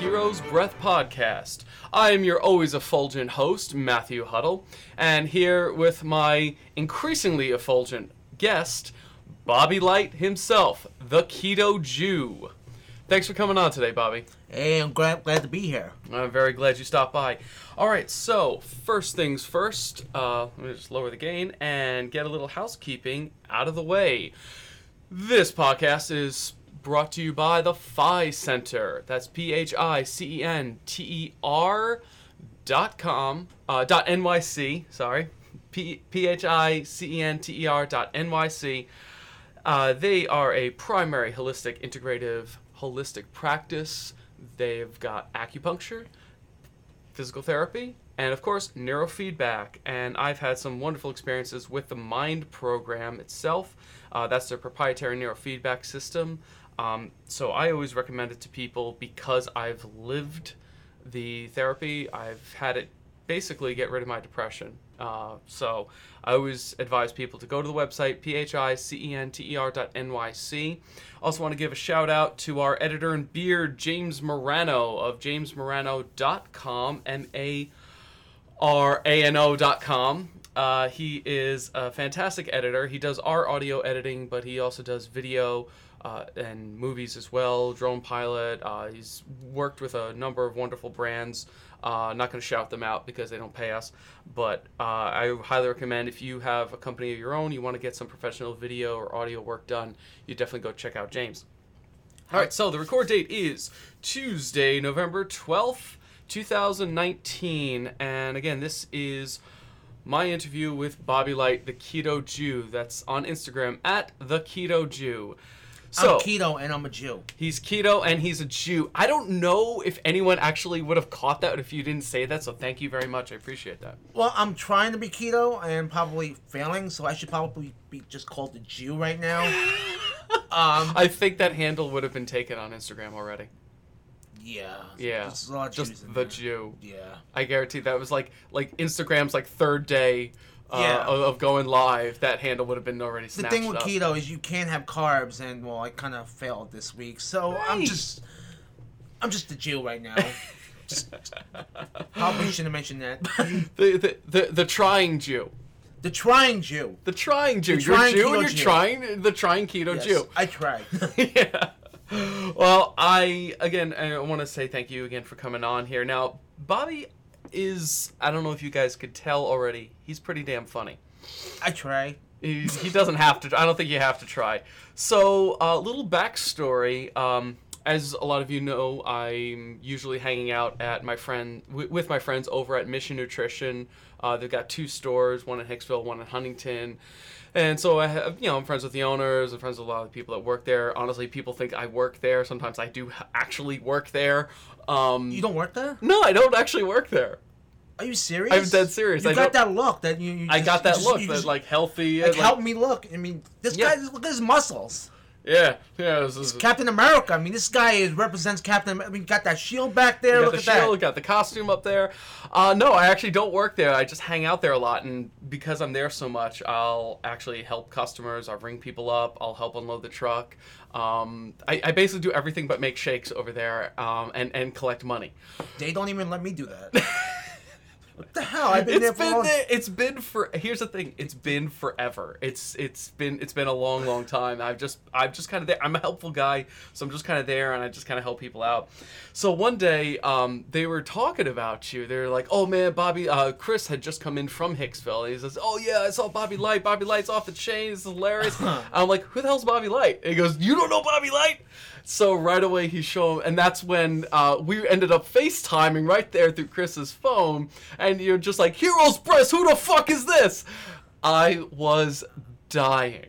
Hero's Breath podcast. I am your always effulgent host, Matthew Huddle, and here with my increasingly effulgent guest, Bobby Light himself, the Keto Jew. Thanks for coming on today, Bobby. Hey, I'm glad, glad to be here. I'm very glad you stopped by. All right, so first things first, uh, let me just lower the gain and get a little housekeeping out of the way. This podcast is brought to you by the Phi Center. That's P H I C E N T E R dot com uh, dot NYC. Sorry, P H I C E N T E R dot NYC. Uh, they are a primary holistic integrative holistic practice. They've got acupuncture, physical therapy, and of course, neurofeedback. And I've had some wonderful experiences with the Mind program itself. Uh, that's their proprietary neurofeedback system. Um, so I always recommend it to people because I've lived the therapy. I've had it basically get rid of my depression. Uh, so I always advise people to go to the website, phicenter.nyc. Also want to give a shout out to our editor in beard, James Marano of jamesmarano.com, M-A-R-A-N-O.com. Uh, he is a fantastic editor. He does our audio editing, but he also does video uh, and movies as well. Drone pilot. Uh, he's worked with a number of wonderful brands. Uh, not going to shout them out because they don't pay us, but uh, I highly recommend if you have a company of your own, you want to get some professional video or audio work done, you definitely go check out James. All right, so the record date is Tuesday, November 12th, 2019. And again, this is my interview with Bobby Light, the Keto Jew. That's on Instagram at the Keto Jew. So I'm keto and I'm a Jew. he's keto and he's a Jew. I don't know if anyone actually would have caught that if you didn't say that. So thank you very much. I appreciate that. Well, I'm trying to be keto and probably failing, so I should probably be just called a Jew right now. um, I think that handle would have been taken on Instagram already. Yeah. Yeah, There's a lot of just the. Jew. Yeah. I guarantee that was like like Instagram's like third day uh, Yeah. of, of going live. That handle would have been already The thing with up. keto is you can't have carbs, and well, I kind of failed this week, so I'm just, I'm just the Jew right now. just probably shouldn't have mentioned that. the, the the the trying Jew. The trying Jew. The trying Jew. The you're trying Jew keto and you're Jew. trying the trying keto Yes, Jew. I tried. yeah. Well, I again I want to say thank you again for coming on here. Now, Bobby is I don't know if you guys could tell already. He's pretty damn funny. I try. He, he doesn't have to. I don't think you have to try. So, a uh, little backstory. Um, as a lot of you know, I'm usually hanging out at my friend wi- with my friends over at Mission Nutrition. Uh, they've got two stores, one in Hicksville, one in Huntington. And so I have, you know, I'm friends with the owners, I'm friends with a lot of the people that work there. Honestly, people think I work there. Sometimes I do actually work there. Um, You don't work there? No, I don't actually work there. Are you serious? I'm dead serious. You I got that look that you. you I just- got that just- look, that just- like healthy. Like, like- help me look. I mean, this Yeah. guy. Look at his muscles. Yeah, yeah. This is, Captain America. I mean, this guy is represents Captain. I mean, got that shield back there. got Look the at shield, that. got the costume up there. Uh, no, I actually don't work there. I just hang out there a lot, and because I'm there so much, I'll actually help customers. I'll ring people up. I'll help unload the truck. Um, I, I basically do everything but make shakes over there um, and and collect money. They don't even let me do that. what the hell? I've been It's there for been long. there, it's been for here's the thing. It's been forever. It's it's been it's been a long long time. I've just I'm just kind of there I'm a helpful guy so I'm just kind of there and I just kind of help people out. So one day um they were talking about you. They're like oh man Bobby uh Chris had just come in from Hicksville. And he says oh yeah I saw Bobby Light. Bobby Light's off the chain. Is hilarious. I'm like who the hell's Bobby Light? And he goes you don't know Bobby Light so right away he showed, and that's when uh, we ended up FaceTiming right there through Chris's phone, and you're just like, "Heroes Press, who the fuck is this?" I was dying.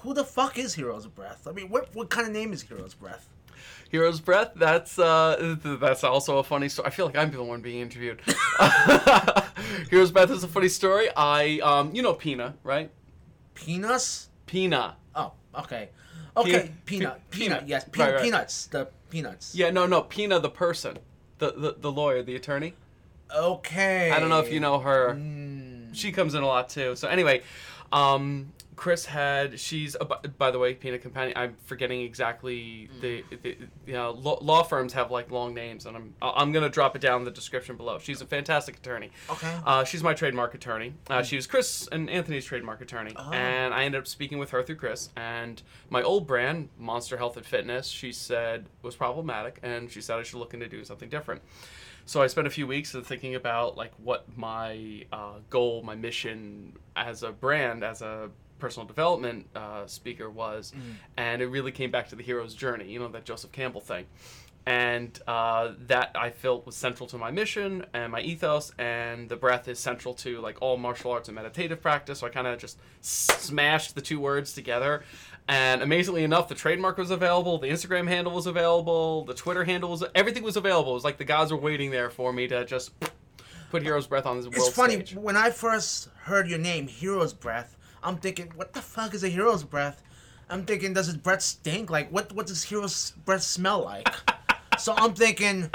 Who the fuck is Heroes Breath? I mean, what what kind of name is Heroes Breath? Heroes Breath. That's uh, th- that's also a funny story. I feel like I'm the one being interviewed. Heroes Breath is a funny story. I um, you know Pina, right? Peanuts? Pina. Oh, okay. Okay, peanut, pe- peanut, peanut. yes, pe- Right, right. peanuts, the peanuts. Yeah, no, no, Pina the person, the the, the lawyer, the attorney. Okay. I don't know if you know her. Mm, she comes in a lot too. So anyway, um, Chris had she's by- the way Peanut Companion. I'm forgetting exactly the, the you know law, law firms have like long names, and I'm I'm gonna drop it down in the description below. She's a fantastic attorney. Okay. Uh, she's my trademark attorney. Uh, she was Chris and Anthony's trademark attorney, Oh. and I ended up speaking with her through Chris. And my old brand, Monster Health and Fitness, she said was problematic, and she said I should look into doing something different. So I spent a few weeks of thinking about like what my uh, goal, my mission as a brand, as a personal development uh, speaker was, and it really came back to the hero's journey. You know that Joseph Campbell thing, and uh, that I felt was central to my mission and my ethos. And the breath is central to like all martial arts and meditative practice. So I kind of just smashed the two words together. And amazingly enough, the trademark was available, the Instagram handle was available, the Twitter handle was everything was available. It was like the gods were waiting there for me to just put Hero's Breath on this world It's funny stage. when I first heard your name, Hero's Breath. I'm thinking, what the fuck is a Hero's Breath? I'm thinking, does his breath stink? Like, what what does Hero's breath smell like? so I'm thinking,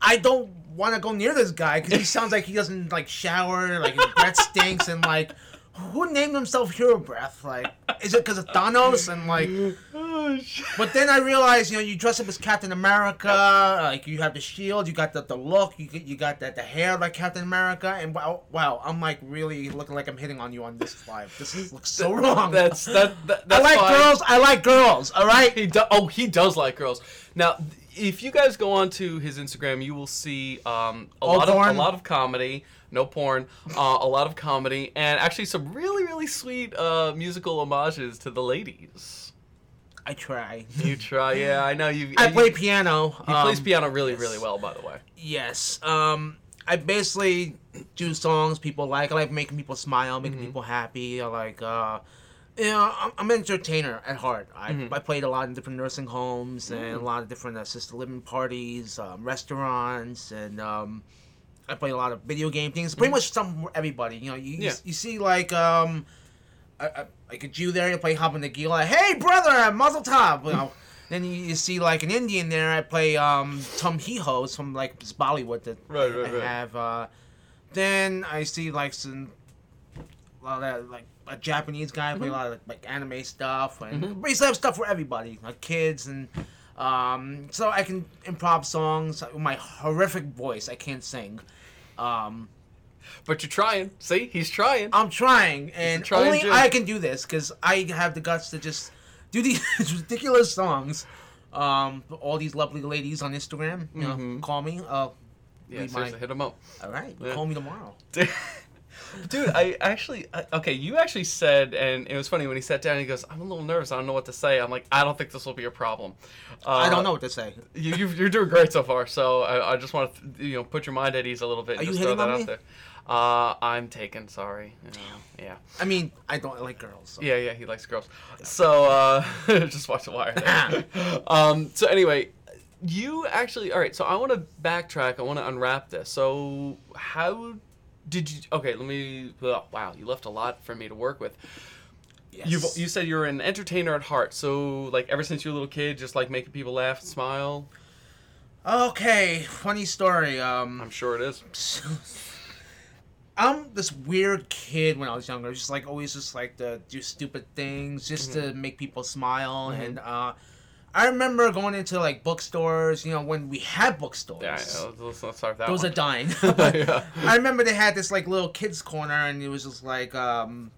I don't want to go near this guy because he sounds like he doesn't like shower, like his breath stinks, and like, who named himself Hero Breath? Like, is it because of Thanos? And like, Oh, but then I realized, you know, you dress up as Captain America, like you have the shield, you got the, the look, you you got the, the hair like Captain America, and wow, wow, I'm like really looking like I'm hitting on you on this live. This is, looks so wrong. That's that. that I like fine. girls. I like girls. All right. He do- oh, he does like girls. Now, if you guys go onto his Instagram, you will see um, a lot of a lot of comedy, no porn, uh, a lot of comedy, and actually some really really sweet uh, musical homages to the ladies. I try. You try, yeah, I know you. I you- play piano. He plays um, piano really yes. really well, by the way. Yes. Um, I basically do songs people like. I like making people smile, making Mm-hmm. people happy. I like, uh, you know, I'm, I'm an entertainer at heart. I, Mm-hmm. I played a lot in different nursing homes and Mm. a lot of different assisted living parties, um, restaurants, and um, I play a lot of video game things. Pretty much something for everybody. You know, you, you, Mm-hmm. Yeah. you see like um, a, a, like a Jew there, you play Hava Nagila. Hey brother, Mazel Tov. You know. Then you, you see like an Indian there. I play um Tum Hi Ho's from like Bollywood that Right, right, I right. have. Uh, then I see like some a lot of like a Japanese guy Mm-hmm. play a lot of like, anime stuff, and basically have stuff for everybody, like kids and. Um, so I can improv songs with my horrific voice. I can't sing. Um, But you're trying. See, he's trying. I'm trying, and trying only Jim. I can do this because I have the guts to just do these ridiculous songs. Um, all these lovely ladies on Instagram, you know, Mhm. call me. Uh, yeah, seriously, my- hit them up. all right, Yeah. call me tomorrow. Dude, I actually I, okay. You actually said, and it was funny when he sat down. He goes, "I'm a little nervous. I don't know what to say." I'm like, "I don't think this will be a problem." Uh, I don't know what to say. You, you you're doing great so far. So I, I just want to you know put your mind at ease a little bit. Are and you just throw hitting that on out me? there. Uh, I'm taken. Sorry. You yeah. I mean, I don't like girls. So. Yeah, yeah, he likes girls. So uh, just watch the wire. Um, so anyway, you actually all right. So I want to backtrack. I want to unwrap this. So how did you? Okay, let me. oh, wow, you left a lot for me to work with. Yes. You've you said you're an entertainer at heart. So like ever since you were a little kid, just like making people laugh, and smile. Okay, funny story. Um, I'm sure it is. I'm this weird kid when I was younger. Just like always, just like to do stupid things just to Mm-hmm. make people smile. And uh, I remember going into like bookstores. You know, when we had bookstores. Yeah, know. let's start that. Those one. are dying. Yeah. I remember they had this like little kids corner, and it was just like um,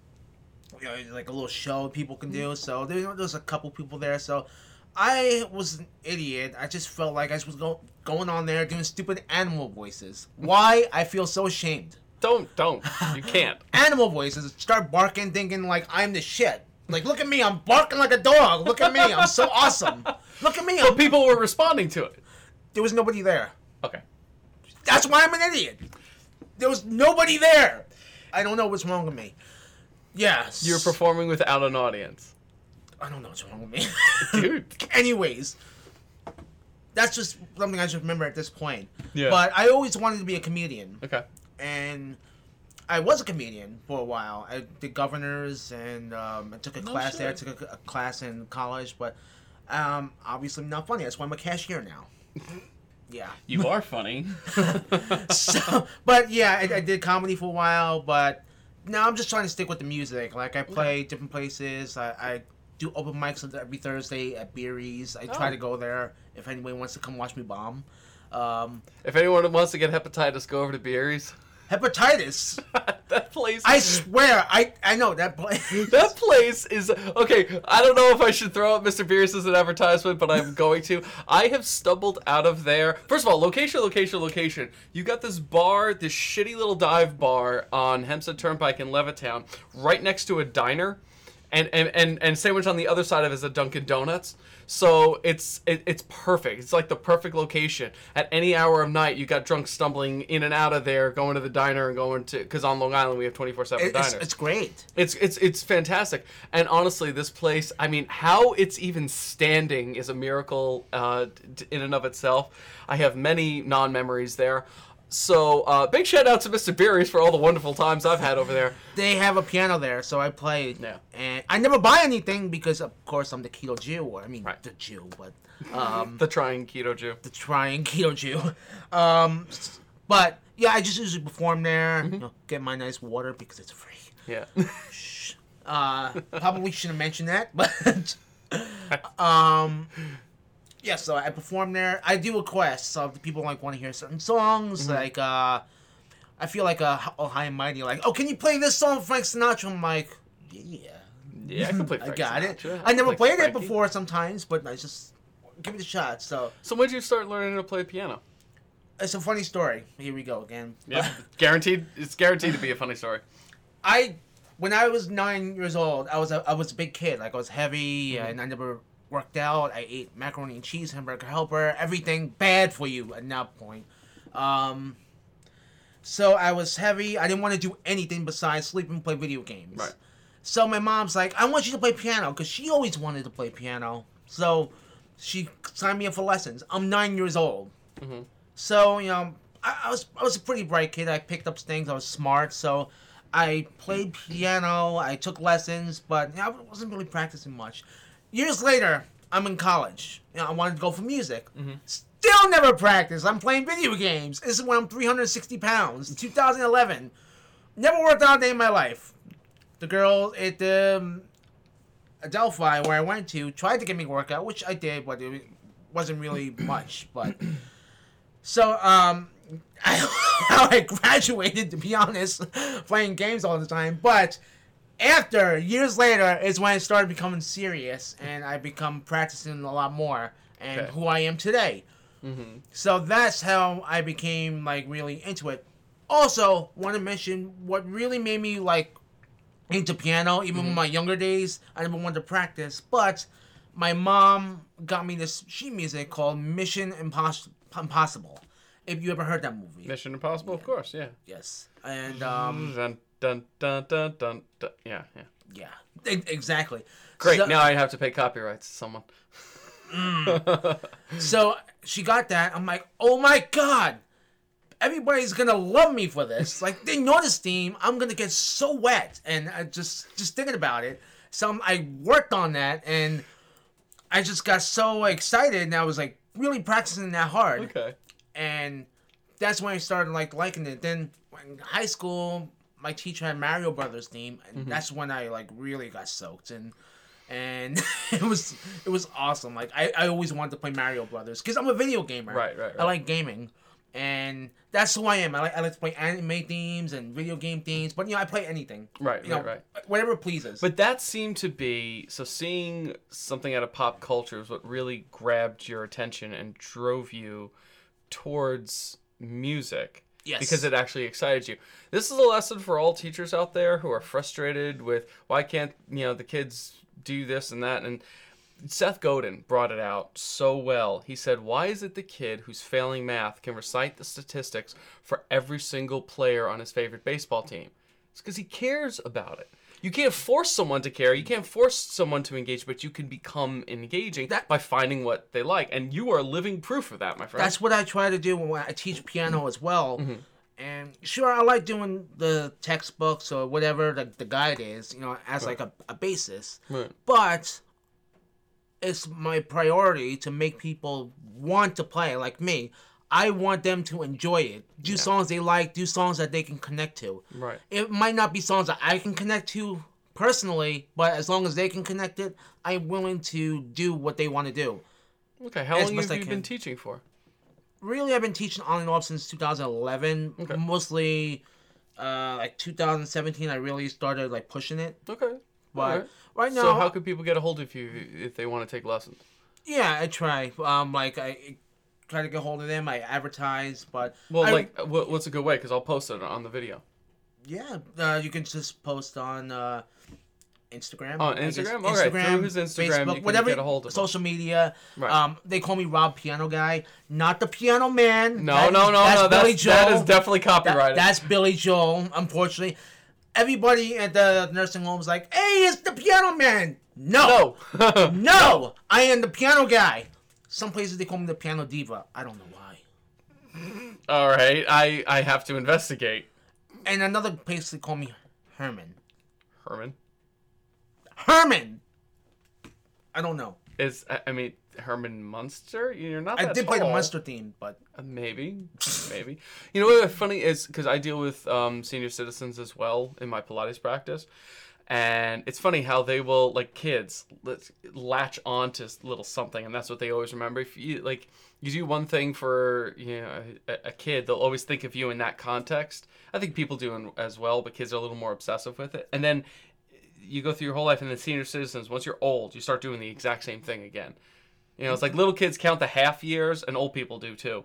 you know, like a little show people can do. So there, there was a couple people there. So I was an idiot. I just felt like I was go, going on there doing stupid animal voices. Why? I feel so ashamed. Don't don't. You can't. Animal voices. Start barking, thinking like I'm the shit. Like, look at me, I'm barking like a dog. Look at me, I'm so awesome. Look at me, I'm... People were responding to it. there was nobody there. Okay. That's why I'm an idiot. There was nobody there. I don't know what's wrong with me. Yeah. You're performing without an audience. I don't know what's wrong with me. Dude. Anyways, that's just something I just remember at this point. Yeah. But I always wanted to be a comedian, Okay. and I was a comedian for a while. I did governors, and um, I took a No class there. I took a, a class in college, but um, obviously not funny. That's why I'm a cashier now. Yeah. You are funny. so, but yeah, I, I did comedy for a while, but no, I'm just trying to stick with the music. Like I play different places. I, I do open mics every Thursday at Beery's. I try Oh. to go there if anyone wants to come watch me bomb. Um, If anyone wants to get hepatitis, go over to Beery's. Hepatitis. that place. I swear, I I know that place. That place is okay. I don't know if I should throw out Mr. Beers as an advertisement, but I'm going to. I have stumbled out of there. First of all, location, location, location. You got this bar, this shitty little dive bar on Hempstead Turnpike in Levittown, right next to a diner, and and and, and sandwiched on the other side of it is a Dunkin' Donuts. So it's it, it's perfect. It's like the perfect location. At any hour of night, you got drunk stumbling in and out of there, going to the diner and going to because on Long Island we have 24 seven It's, diners. it's great. It's it's it's fantastic, and honestly, this place. I mean, how it's even standing is a miracle uh, in and of itself. I have many non-memories there. So uh, big shout out to Mr. Beery's for all the wonderful times I've had over there. They have a piano there, so I play. Yeah. And I never buy anything because, of course, I'm the keto Jew. Or I mean, Right. the Jew, but um, The trying keto Jew. the trying keto Jew. Um, but yeah, I just usually perform there. Mm-hmm. You know, get my nice water because it's free. Yeah. Uh, probably shouldn't mention that, but um, yeah. So I perform there. I do requests. of if people like want to hear certain songs, Mm-hmm. like uh, I feel like a oh high and mighty, like oh, can you play this song, Frank Sinatra? I'm like, yeah, yeah, I can play. I Frank got it. Sinatra. I never played it before sometimes, but I just give it a shot. So So when did you start learning to play piano? it's a funny story. Here we go again. Yeah, guaranteed. It's guaranteed to be a funny story. I when I was nine years old, I was a, I was a big kid. Like I was heavy, Mm-hmm. and I never worked out. I ate macaroni and cheese, hamburger helper, everything bad for you at that point. Um, so I was heavy. I didn't want to do anything besides sleep and play video games. Right. So my mom's like, I want you to play piano because she always wanted to play piano. So she signed me up for lessons. I'm nine years old. Mhm. So you know, I, I was I was a pretty bright kid. I picked up things. I was smart. So I played piano. I took lessons, but you know, I wasn't really practicing much. Years later, I'm in college. You know, I wanted to go for music. Still never practiced. I'm playing video games. This is when I'm 360 pounds. 2011. Never worked out a day in my life. The girl at the um, Adelphi, where I went to, tried to get me a workout, which I did, but it wasn't really much. But so, um, how I graduated, to be honest, playing games all the time. But after years later is when I started becoming serious, and I become practicing a lot more, and Okay. who I am today. Mm-hmm. So that's how I became like really into it. Also, want to mention what really made me like into piano, even in my younger days. I never wanted to practice, but my mom got me this sheet music called Mission Imposs- Impossible. If you ever heard that movie, Mission Impossible, of course. Yeah. yes, and um, Dun dun dun dun dun. Yeah, yeah. yeah, e- exactly. Great. So- now I have to pay copyrights to someone. Mm. So she got that. I'm like, oh my god, everybody's gonna love me for this. Like they know this theme. I'm gonna get so wet, and I just just thinking about it. So I'm- I worked on that, and I just got so excited, and I was like really practicing that hard. okay. And that's when I started like liking it. Then in high school, my teacher had Mario Brothers theme, and Mm-hmm. that's when I like really got soaked and. And it was it was awesome. Like I, I always wanted to play Mario Brothers because I'm a video gamer. Right, right, I like gaming, and that's who I am. I like I like to play anime themes and video game themes. But you know I play anything. Right, You know, right, right. Whatever pleases. But that seemed to be so seeing something out of pop culture is what really grabbed your attention and drove you towards music. Yes. Because it actually excited you. This is a lesson for all teachers out there who are frustrated with why can't, you know, the kids do this and that and Seth Godin brought it out so well. He said, "Why is it the kid who's failing math can recite the statistics for every single player on his favorite baseball team? It's because he cares about it. You can't force someone to care. You can't force someone to engage, but you can become engaging That- by finding what they like. And you are living proof of that, my friend. That's what I try to do when I teach piano as well. Mm-hmm. And sure, I like doing the textbooks or whatever the, the guide is, you know, as like a, a basis. Right. But it's my priority to make people want to play like me. I want them to enjoy it. Do songs they like, do songs that they can connect to. Right. It might not be songs that I can connect to personally, but as long as they can connect it, I'm willing to do what they want to do. Okay. How long have you been teaching for? Really, I've been teaching on and off since 2011. Okay. Mostly, uh, like 2017, I really started like pushing it. Okay. But Alright. right now, So how could people get a hold of you if they want to take lessons? yeah, I try. Um, like I try to get hold of them. I advertise, but Well, I- like, what's a good way? Because I'll post it on the video. yeah, uh, you can just post on uh, Instagram. On guess. Instagram? Through his Instagram, you can whatever get a hold of social media. Right. Um, they call me Rob Piano Guy, not the Piano Man. No, That no, is- no, that's no. Billy That's, that Joel. is definitely That- copyrighted. that's Billy Joel. Unfortunately, everybody at the nursing home is like, "Hey, it's the Piano Man." No, no. no, I am the Piano Guy. Some places they call me the Piano Diva. I don't know why. All right. I I have to investigate. And another place they call me Herman. Herman Herman. I don't know. is. I- I mean, Herman Munster. You're not. I did play the. Munster theme, but Uh, Maybe, maybe. You know what's funny is because I deal with um, senior citizens as well in my Pilates practice, and it's funny how they will like kids latch on to little something, and that's what they always remember. If you like, you do one thing for you know a, a kid, they'll always think of you in that context. I think people do as well, but kids are a little more obsessive with it, and then eh, you go through your whole life, and then senior citizens, once you're old, you start doing the exact same thing again. You know, it's like little kids count the half years, and old people do too.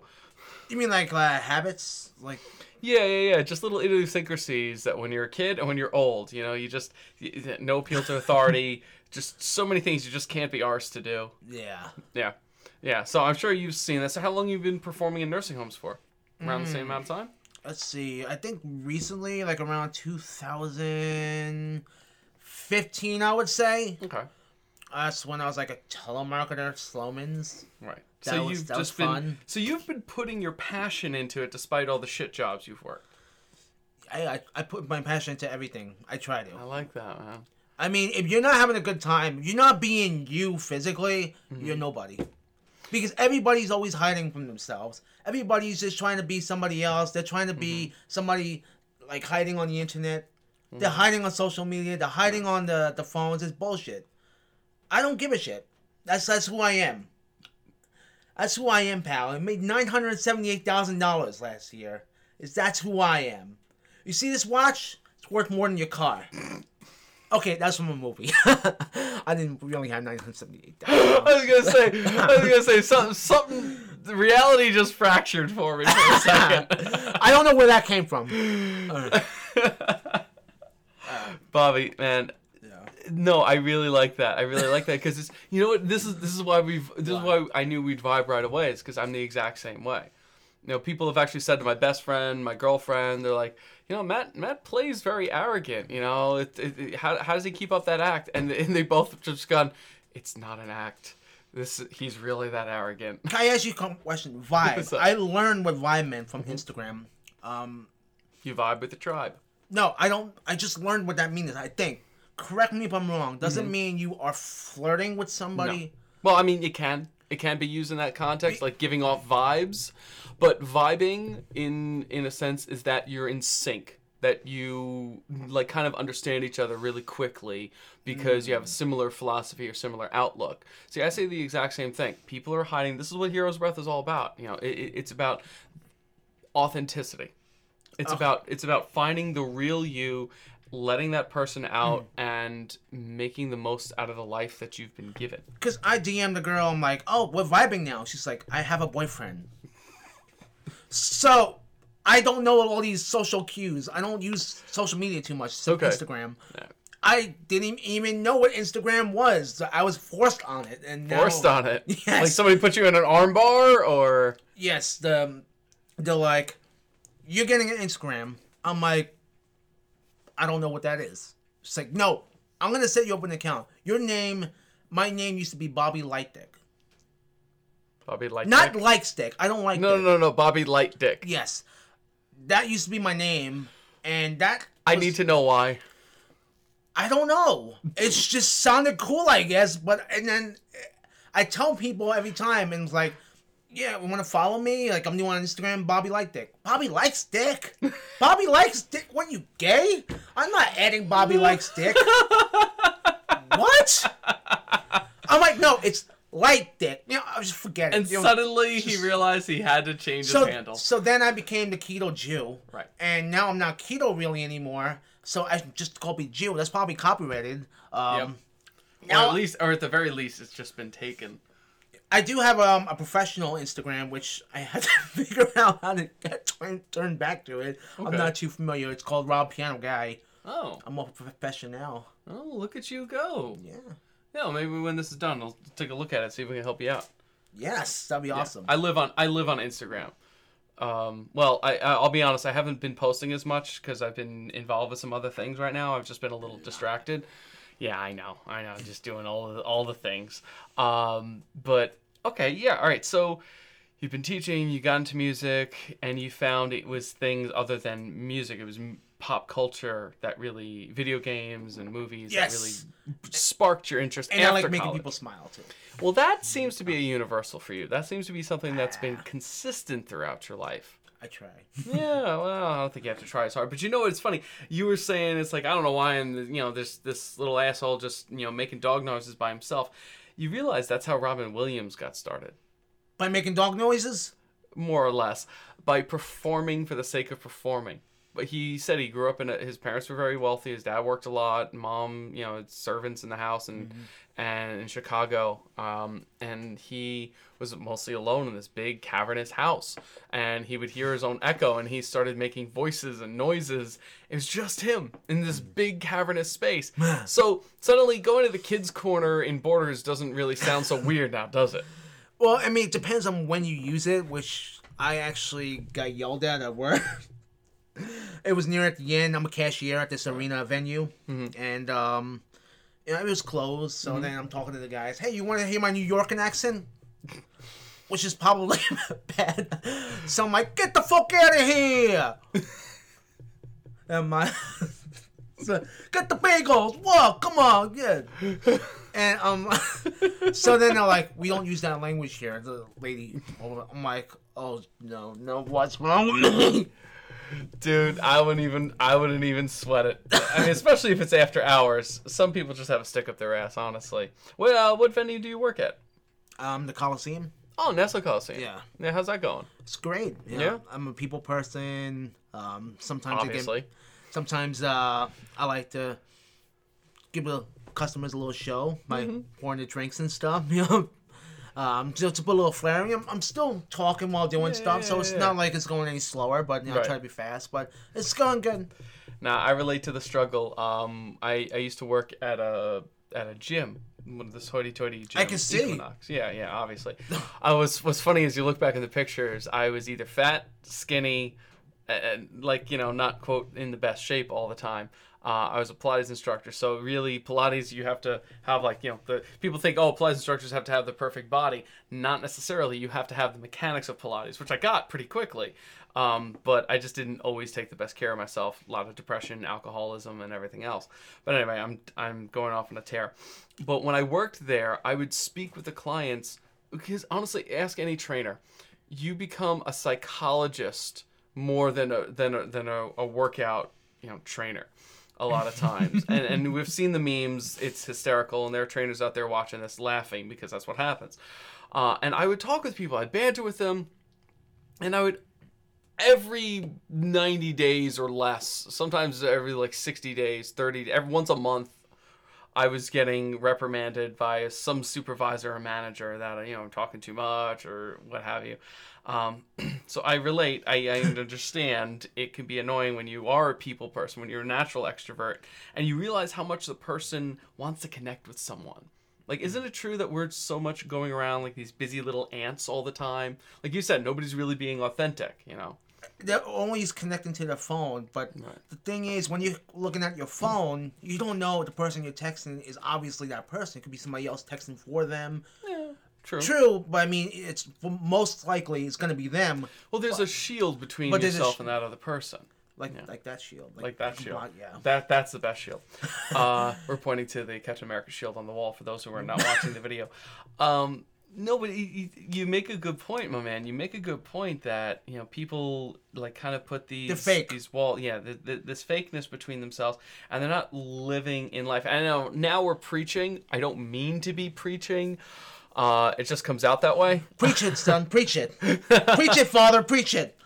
You mean like uh, habits? Like Yeah, yeah, yeah. Just little idiosyncrasies that when you're a kid and when you're old, you know, you just y- no appeal to authority. just so many things you just can't be arsed to do. yeah. Yeah, yeah. So I'm sure you've seen this. So how long you been performing in nursing homes for? Around the Hmm. same amount of time? Let's see. I think recently, like around 2015, I would say. Okay, That's when I was like a telemarketer at Sloman's. right. That so was- you've that was just been fun. so you've been putting your passion into it despite all the shit jobs you've worked. I, I, I put my passion into everything. I try to. I like that, man. I mean, if you're not having a good time, you're not being you physically, Mm-hmm. you're nobody. Because everybody's always hiding from themselves. Everybody's just trying to be somebody else. They're trying to be Mm-hmm. somebody like hiding on the internet. They're hiding on social media. They're hiding on the, the phones. It's bullshit. I don't give a shit. That's that's who I am. That's who I am, pal. I made nine hundred seventy-eight thousand dollars last year. Is that's who I am. You see this watch? It's worth more than your car. Okay, that's from a movie. I didn't We only have nine hundred seventy-eight I was gonna say, I was gonna say something. Something. The reality just fractured for me for a second. I don't know where that came from. Bobby, man. No, I really like that. I really like that because it's you know what this is. This is why we've. This is why I knew we'd vibe right away. Is because I'm the exact same way. You know, people have actually said to my best friend, my girlfriend, they're like, you know, Matt, Matt plays very arrogant. You know, it, it, it- how, how does he keep up that act? And, and they both just gone, it's not an act. This he's really that arrogant. Can I ask you a question? Vibe. Up? I learned what vibe meant from Instagram. Um, You vibe with the tribe. no, I don't. I just learned what that means. I think. Correct me if I'm wrong. Doesn't mm-hmm. mean you are flirting with somebody. Well, I mean, it can it can be used in that context, like giving off vibes, but vibing in in a sense is that you're in sync, that you like kind of understand each other really quickly because you have a mm. similar philosophy or similar outlook. See, I say the exact same thing. People are hiding. This is what Hero's Breath is all about. You know, it, it- it's about authenticity. It's about it's about finding the real you, letting that person hmm. out, and making the most out of the life that you've been given. Because I DM the girl. I'm like, oh, we're vibing now. She's like, I have a boyfriend. So. I don't know all these social cues. I don't use social media too much. except Okay. Instagram. I didn't even know what Instagram was. I was forced on it, and now, forced on it. Yes. Like somebody put you in an armbar or Yes, the they're like, you're getting an Instagram. I'm like, I don't know what that is. It's like, no, I'm gonna set you up an account. Your name, my name used to be Bobby Lightdick, Bobby Light not Light Dick. stick. I don't like. No, no, no, no, Bobby Light Dick. Yes, that used to be my name, and that I was- need to know why. I don't know. It's just sounded cool, I guess. But and then I tell people every time, and it's like, Yeah, want to follow me? Like I'm new on Instagram. Bobby like dick. Bobby likes dick. Bobby likes dick. What you gay? I'm not adding Bobby likes dick. what? I'm like, no, it's like dick. You know, I was just forget it. And You know, suddenly he realized he had to change so, his handle. so then I became the keto Jew. Right. And now I'm not keto really anymore. So I just call me Jew. That's probably copyrighted. Um, or now- at least, or at the very least, it's just been taken. I do have um, a professional Instagram, which I had to figure out how to get turn, turn back to it. I'm not too familiar. It's called Rob Piano Guy. Oh, I'm a professional. oh, look at you go. Yeah. Yeah, maybe when this is done, I'll take a look at it, see if we can help you out. Yes, that'd be awesome. I live on I live on Instagram. Um, well, I I'll be honest, I haven't been posting as much because I've been involved with some other things right now. I've just been a little distracted. Yeah, I know, I know, just doing all of the, all the things. Um, but okay, yeah, all right. So you've been teaching, you got into music, and you found it was things other than music. It was m- pop culture that really, video games and movies Yes. that really sparked your interest. and I after like making college. people smile too. Well, that seems to be a universal for you. That seems to be something that's been consistent throughout your life. I try. Yeah, well, I don't think you have to try as hard. But you know what's funny? You were saying it's like I don't know why, and you know, this this little asshole just you know making dog noises by himself. You realize that's how Robin Williams got started, By making dog noises? more or less, by performing for the sake of performing. But he said he grew up in a, his parents were very wealthy. His dad worked a lot. Mom, you know, had servants in the house and and in Chicago. Um, and he was mostly alone in this big cavernous house. And he would hear his own echo, and he started making voices and noises. It was just him in this big cavernous space. so suddenly, going to the kids' corner in Borders doesn't really sound so weird now, does it? Well, I mean, it depends on when you use it, which I actually got yelled at at work. it was near at the end. I'm a cashier at this arena venue, and um, you know, it was closed. So then I'm talking to the guys. Hey, you want to hear my New York accent? Which is probably bad. So I'm like, get the fuck out of here! and my so, get the bagels. Whoa, come on, yeah. And um, so then they're like, we don't use that language here. The lady, I'm like, oh no, no, what's wrong with me? Dude, I wouldn't even I wouldn't even sweat it. I mean, especially if it's after hours. Some people just have a stick up their ass, honestly. What uh, what venue do you work at? Um, the Coliseum. Oh, Nassau Coliseum. Yeah. Yeah, how's that going? It's great. you Yeah? I'm a people person. Um, sometimes I Obviously. get, sometimes uh, I like to give the customers a little show by Mm-hmm. pouring the drinks and stuff. You know. Um, just to put a little flaring. I'm, I'm still talking while doing Yeah, stuff, so it's yeah. not like it's going any slower. But you know, I Right. try to be fast. But it's going good. Now I relate to the struggle. Um, I, I used to work at a at a gym, one of this hoity-toity gym. I can see. Equinox. Yeah, yeah, obviously. I was. What's funny is you look back in the pictures. I was either fat, skinny, and like you know, not quote in the best shape all the time. Uh, I was a Pilates instructor, so really Pilates you have to have like you know the people think oh Pilates instructors have to have the perfect body. Not necessarily. You have to have the mechanics of Pilates, which I got pretty quickly. Um, but I just didn't always take the best care of myself. A lot of depression, alcoholism, and everything else. But anyway, I'm I'm going off on a tear. But when I worked there, I would speak with the clients because honestly, ask any trainer. You become a psychologist more than a than a, than a, a workout you know trainer a lot of times. And and we've seen the memes. It's hysterical. And there are trainers out there watching this laughing because that's what happens. Uh, and i would talk with people. I'd banter with them. And i would every 90 days or less sometimes every like 60 days 30 every once a month I was getting reprimanded by some supervisor or manager that you know I'm talking too much or what have you. Um, so I relate. I, I understand it can be annoying when you are a people person, when you're a natural extrovert, and you realize how much the person wants to connect with someone. Like, isn't it true that we're so much going around like these busy little ants all the time? Like you said, nobody's really being authentic. You know. They're always connecting to their phone, but Right. the thing is, when you're looking at your phone, you don't know the person you're texting is obviously that person. It could be somebody else texting for them. Yeah. True. True, but I mean, it's most likely it's gonna be them, Well, there's a shield between But yourself sh- and that other person. like Yeah. like that shield, like that shield. block- yeah. That that's the best shield. Uh, we're pointing to the Captain America shield on the wall for those who are not watching the video. Um, No, but you, you- make a good point, my man. You make a good point that you know people like kind of put these fake. these wall, yeah, the, the, this fakeness between themselves, and they're not living in life. I know now we're preaching. I don't mean to be preaching. Uh, it just comes out that way. Preach it, son. Preach it. Preach it, Father. Preach it.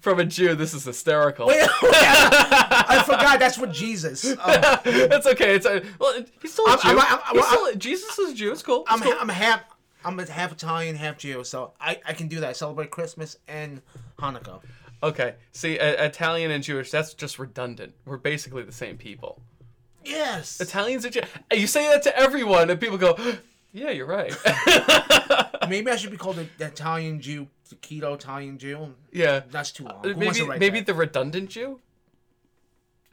From a Jew, this is hysterical. Wait, I forgot. That's what Jesus. Um, That's okay. It's a, well, he's still a Jew. I'm- I'm- I'm- still- Jesus is a Jew. It's cool. It's I'm cool. I'm half I'm a half Italian, half Jew, so I, I can do that. I celebrate Christmas and Hanukkah. Okay, see, uh, Italian and Jewish, that's just redundant. We're basically the same people. Yes. Italians and Jew- you say that to everyone, and people go, "Yeah, you're right." Maybe I should be called the, the Italian Jew, the keto Italian Jew. yeah, That's too long. Who wants maybe maybe that? the redundant Jew.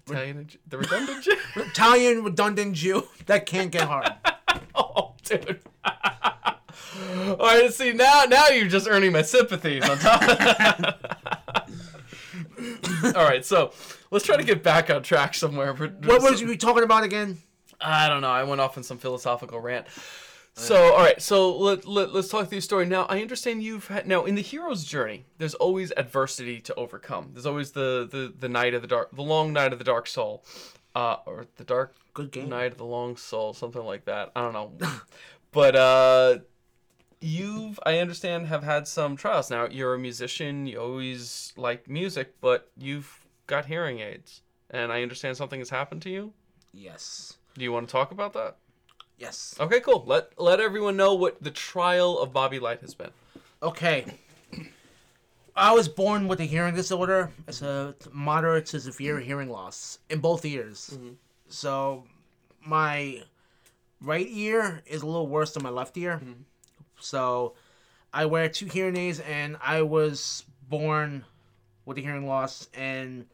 Italian, and Jew- the redundant Jew. Italian redundant Jew that can't get hard. oh, dude. All right, see now, now you're just earning my sympathies on top. Of that. All right, so let's try to get back on track somewhere. What was we talking about again? I don't know. I went off on some philosophical rant. So, all right. So let, let let's talk through your story. Now, I understand you've had now in the hero's journey. There's always adversity to overcome. There's always the the the night of the dark, the long night of the dark soul, uh, or the dark Good game. night of the long soul, something like that. I don't know. but uh, you've I understand have had some trials. Now you're a musician. You always like music, but you've got hearing aids, and I understand something has happened to you. Yes. Do you want to talk about that? Yes. Okay, cool. Let let everyone know what the trial of Bobby Light has been. Okay. I was born with a hearing disorder. It's a moderate to severe hearing loss in both ears. Mm-hmm. So my right ear is a little worse than my left ear. Mm-hmm. So I wear two hearing aids and I was born with a hearing loss and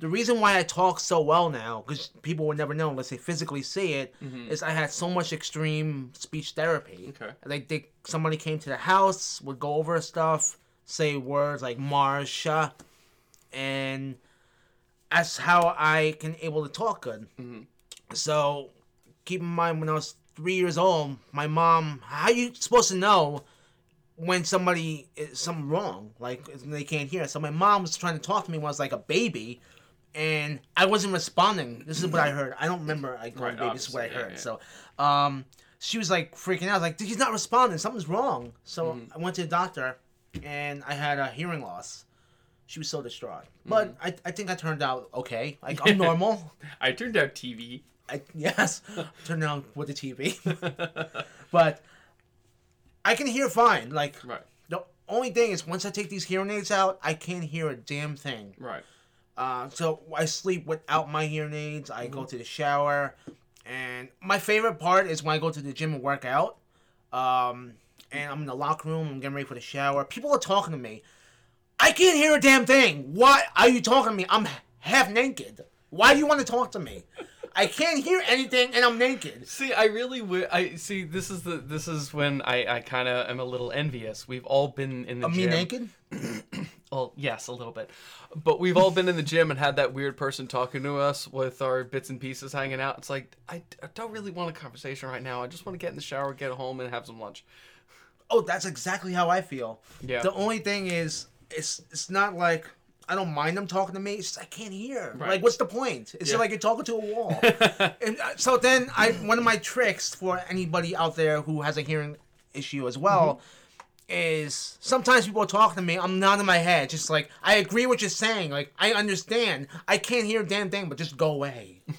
the reason why I talk so well now, because people would never know unless they physically see it, mm-hmm. is I had so much extreme speech therapy. Okay. Like they, somebody came to the house, would go over stuff, say words like Marsha, and that's how I can able to talk good. Mm-hmm. So keep in mind when I was three years old, my mom, how you supposed to know when somebody is something wrong, like they can't hear. So my mom was trying to talk to me when I was like a baby, and I wasn't responding. This is what I heard. I don't remember I called Right, baby. This is what I obviously, yeah, heard. yeah. So, um, she was like freaking out. Like he's not responding. Something's wrong. So Mm-hmm. I went to the doctor, and I had a hearing loss. She was so distraught, but Mm-hmm. I, I think I turned out okay. Like I'm normal. I turned out TV. I, yes, turned out with the TV, but I can hear fine. Like Right, the only thing is, once I take these hearing aids out, I can't hear a damn thing. right. Uh, so I sleep without my hearing aids. I go to the shower, and my favorite part is when I go to the gym and work out. Um, and I'm in the locker room. I'm getting ready for the shower. People are talking to me. I can't hear a damn thing. Why are you talking to me? I'm half naked. Why do you want to talk to me? I can't hear anything, and I'm naked. See, I really would. I see. This is the. This is when I. I kind of am a little envious. We've all been in the Uh, gym. me naked? Well, yes, a little bit, but we've all been in the gym and had that weird person talking to us with our bits and pieces hanging out. It's like I, I don't really want a conversation right now. I just want to get in the shower, get home, and have some lunch. Oh, that's exactly how I feel. Yeah. The only thing is, it's it's not like I don't mind them talking to me. It's just I can't hear. Right. Like, what's the point? It's Yeah. like you're talking to a wall. and uh, so then, I one of my tricks for anybody out there who has a hearing issue as well is sometimes people talk to me. I'm nodding my head, just like I agree what you're saying. Like I understand. I can't hear a damn thing, but just go away.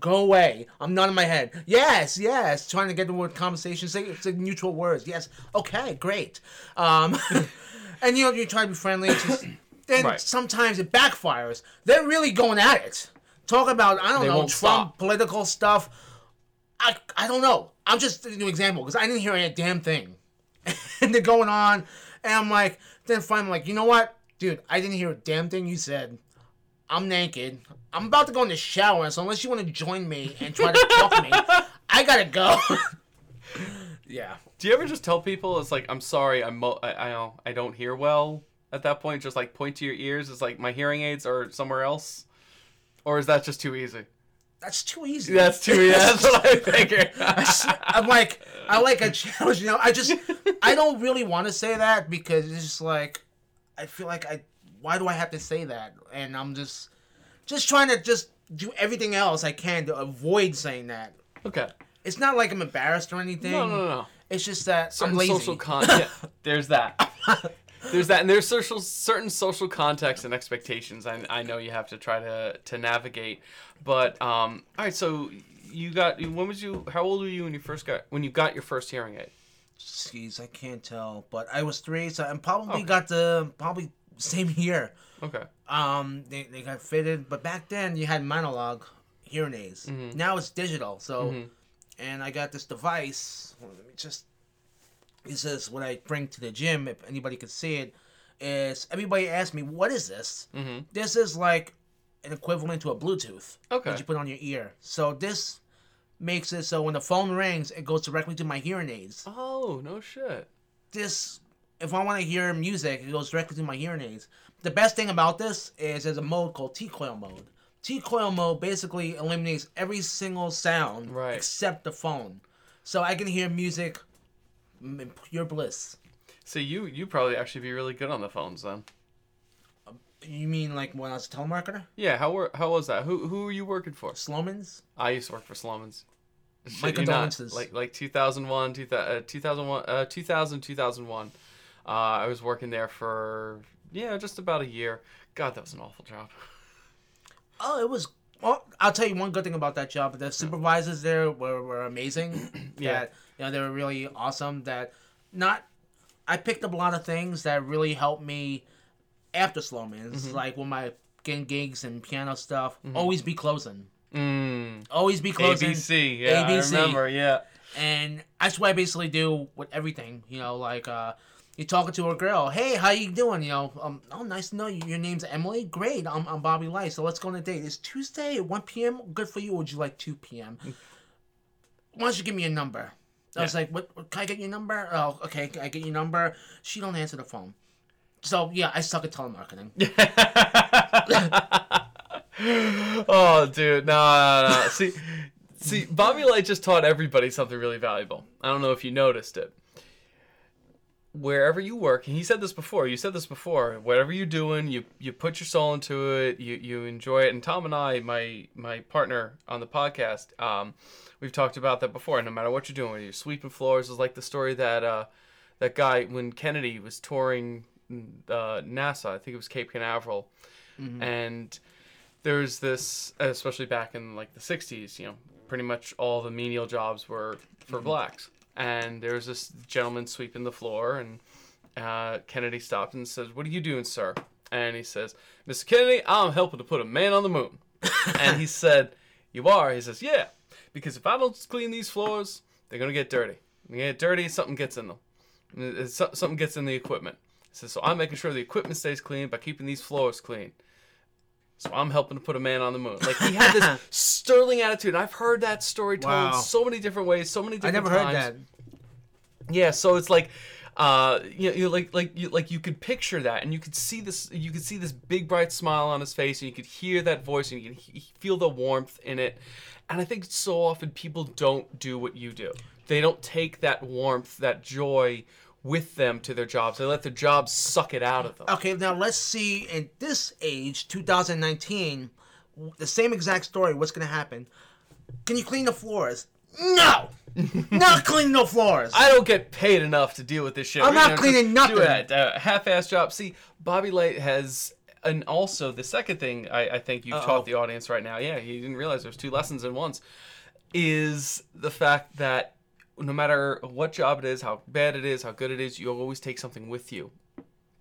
Go away. I'm nodding my head. Yes, yes. Trying to get the word conversation. Say, say neutral words. Yes. Okay, great. Um, and you know, you try to be friendly. Just, then Right. sometimes it backfires. They're really going at it. Talk about I don't They know Trump stop. political stuff. I I don't know. I'm just you an example because I didn't hear any damn thing. and they're going on, and I'm like, then finally, I'm like, you know what, dude? I didn't hear a damn thing you said. I'm naked. I'm about to go in the shower, so unless you want to join me and try to talk to me, I gotta go. yeah. Do you ever just tell people it's like I'm sorry, I'm mo- I I don't I don't hear well at that point? Just like point to your ears. It's like my hearing aids are somewhere else, or is that just too easy? that's too easy. That's too. easy. that's what I figured. I'm like, I like a challenge. You know, I just, I don't really want to say that because it's just like, I feel like I, why do I have to say that? And I'm just, just trying to just do everything else I can to avoid saying that. okay. It's not like I'm embarrassed or anything. No, no, no. It's just that I'm lazy. social con. yeah, there's that. There's that, and there's social certain social contexts and expectations. I, I know you have to try to to navigate, but um, all right. So you got when was you? How old were you when you first got when you got your first hearing aid? Jeez, I can't tell, but I was three, so I probably Okay. got the probably same year. Okay. Um, they, they got fitted, but back then you had monologue hearing aids. Mm-hmm. Now it's digital. So, and I got this device. Well, let me just. This is what I bring to the gym. If anybody could see it, is everybody asks me, "What is this?" Mm-hmm. This is like an equivalent to a Bluetooth Okay. that you put on your ear. So this makes it so when the phone rings, it goes directly to my hearing aids. Oh no shit. this if I want to hear music, it goes directly to my hearing aids. The best thing about this is there's a mode called T-coil mode. T-coil mode basically eliminates every single sound Right. except the phone, so I can hear music in pure bliss. So you you probably actually be really good on the phones then. You mean like when I was a telemarketer? Yeah. How were how was that? Who who were you working for? Slomans? I used to work for Slomans. My you not. Like like 2001, 2000, uh, 2001, uh, 2000, 2001. Uh, I was working there for yeah, just about a year. God, that was an awful job. Oh, it was. Well, I'll tell you one good thing about that job. The supervisors there were, were amazing. Yeah. That you know they were really awesome. That not. I picked up a lot of things that really helped me after Slowmans, Mm-hmm. like with my getting gigs and piano stuff. Always be closing. Mm. Always be closing. ABC, yeah, ABC. I remember, yeah. And that's what I basically do with everything. You know, like uh, you're talking to a girl. Hey, how you doing? You know, um, oh, nice to know you. Your name's Emily. Great. I'm, I'm Bobby Light. So let's go on a date. It's Tuesday at 1 p.m. Good for you. Or would you like 2 p.m.? Why don't you give me a number? I was like, what, what? Can I get your number? Oh, okay. Can I get your number? She don't answer the phone. So yeah, I suck at telemarketing. oh, dude, no, no, no. See, see, Bobby Light just taught everybody something really valuable. I don't know if you noticed it. Wherever you work, and he said this before. You said this before. Whatever you're doing, you you put your soul into it. You you enjoy it. And Tom and I, my my partner on the podcast, um, we've talked about that before. No matter what you're doing, whether you're sweeping floors, is like the story that uh, that guy when Kennedy was touring uh, NASA. I think it was Cape Canaveral, and there's this especially back in like the 60s you know pretty much all the menial jobs were for blacks and there's this gentleman sweeping the floor and uh, kennedy stopped and says what are you doing sir? And he says mr kennedy i'm helping to put a man on the moon. And he said you are? He says yeah because if i don't clean these floors they're going to get dirty. When they get dirty something gets in them. Something gets in the equipment. He says so i'm making sure the equipment stays clean by keeping these floors clean so I'm helping to put a man on the moon. Like he had this sterling attitude. And I've heard that story told Wow. so many different ways, so many different times. I different never heard times. that. Yeah, so it's like uh you know, you like like you like you could picture that and you could see this you could see this big bright smile on his face and you could hear that voice and you could he- feel the warmth in it. And I think so often people don't do what you do. They don't take that warmth, that joy with them to their jobs. They let their jobs suck it out of them. Okay, now let's see in this age, 2019, the same exact story. What's gonna happen? Can you clean the floors? No, not cleaning no floors. I don't get paid enough to deal with this shit. I'm We're not cleaning just do nothing. a, a half-ass job. See, Bobby Light has, and also the second thing I, I think you've Uh-oh. taught the audience right now. Yeah, you didn't realize there's two lessons in once. Is the fact that no matter what job it is, how bad it is, how good it is, you always take something with you.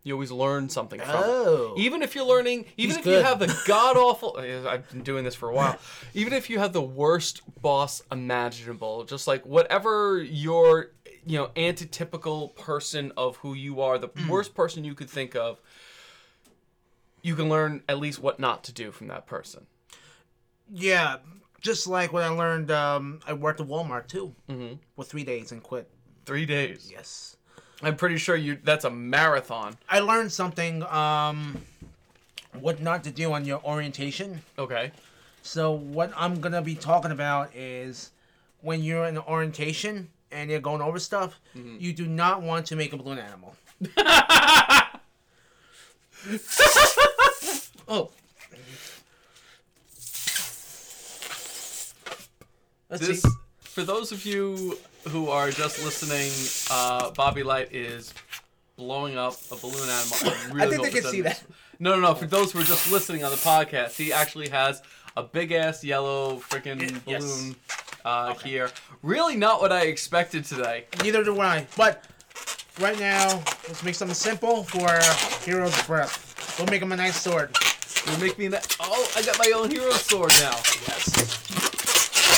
You always learn something from Oh. it. Even if you're learning, even He's if you have the god awful, I've been doing this for a while. Even if you have the worst boss imaginable, just like whatever your you know antitypical person of who you are, the Hmm. worst person you could think of, you can learn at least what not to do from that person. yeah, just like when I learned, um, I worked at Walmart too for three days and quit. Three days. Yes, I'm pretty sure you. That's a marathon. I learned something. Um, what not to do on your orientation. Okay. So what I'm gonna be talking about is when you're in orientation and you're going over stuff, Mm-hmm. you do not want to make a balloon animal. oh. Let's This, see. for those of you who are just listening, uh, Bobby Light is blowing up a balloon animal. I, really I think they can see that. No, no, no. For those who are just listening on the podcast, he actually has a big ass yellow freaking Yes. balloon uh, Okay. here. Really, not what I expected today. Neither do I. But right now, let's make something simple for Hero's Breath. We'll make him a nice sword. You make me. Na- oh, I got my own hero sword now. Yes.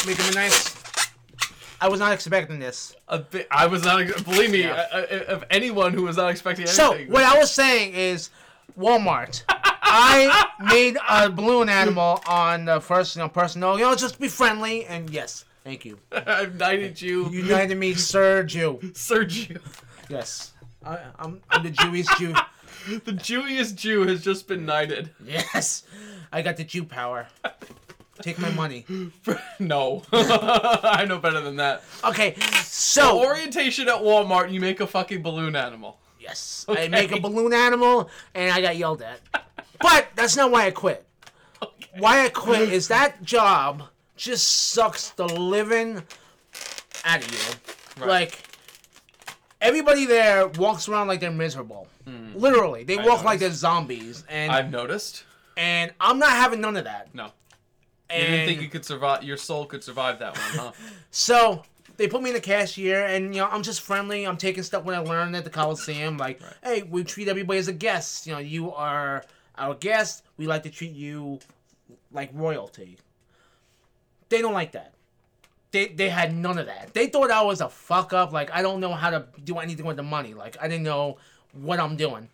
Make him a nice. I was not expecting this. A bit. I was not. Believe me, Yeah. I, I, of anyone who was not expecting So what I was saying is, Walmart. I made a balloon animal on the first, you know, personal. You know, just be friendly and yes, thank you. I've knighted you, You knighted me, Sir Jew. Sergio. Yes, I, I'm, I'm the Jewish Jew. The Jewiest Jew has just been knighted. Yes, I got the Jew power. Take my money. no, I know better than that. Okay, so Orientation at Walmart, you make a fucking balloon animal. yes, I make a Okay. balloon animal and I got yelled at. But that's not why I quit. Why I quit is that job just sucks the living out of you. Right. Like everybody there walks around like they're miserable. Hmm. Literally, they walk like they're zombies, and I've noticed. and I'm not having none of that. No, you didn't think you could survive. Your soul could survive that one, huh? So they put me in the cashier, and you know I'm just friendly. I'm taking stuff when I learned at the Coliseum. Like, hey, we treat everybody as a guest. You know, you are our guest. We like to treat you like royalty. They don't like that. They they had none of that. They thought I was a fuck up. Like I don't know how to do anything with the money. Like I didn't know what I'm doing.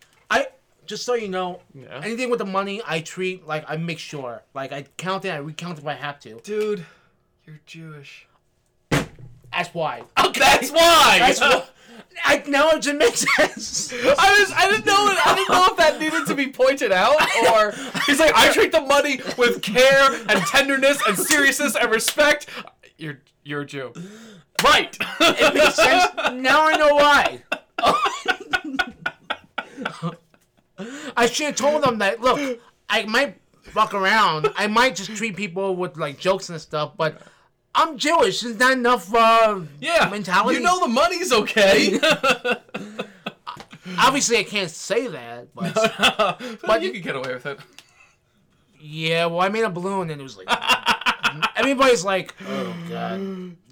I just so you know, Yeah. anything with the money I treat like I make sure. Like I count it, I recount if I have to. Dude, you're Jewish. That's why. Okay. That's why. That's what. I now it just makes sense. I was. I didn't know. It, I didn't know if that needed to be pointed out, or he's like, I treat the money with care and tenderness and seriousness and respect. You're you're a Jew, right? It makes sense. Now I know why. I should have told them that. Look, I might fuck around. I might just treat people with like jokes and stuff, but I'm Jewish. Is that enough uh, Yeah, mentality? You know the money's okay. Obviously, I can't say that, but but you can get away with it. yeah. Well, I made a balloon and it was like. Everybody's like, "Oh God,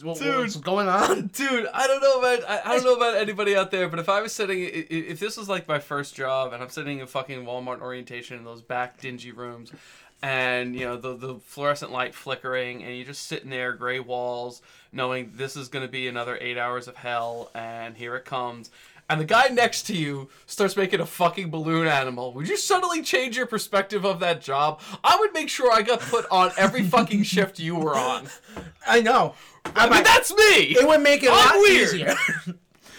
what, what's going on?" Dude, I don't know about I, I don't know about anybody out there, but if I was sitting, i- i- if this was like my first job, and I'm sitting in fucking Walmart orientation in those back dingy rooms, and you know the the fluorescent light flickering, and you're just sitting there, gray walls, knowing this is going to be another eight hours of hell, and here it comes. And the guy next to you starts making a fucking balloon animal. Would you suddenly change your perspective of that job? I would make sure I got put on every fucking shift you were on. I know. I mean, that's me. It would make it a I'm lot weird. easier.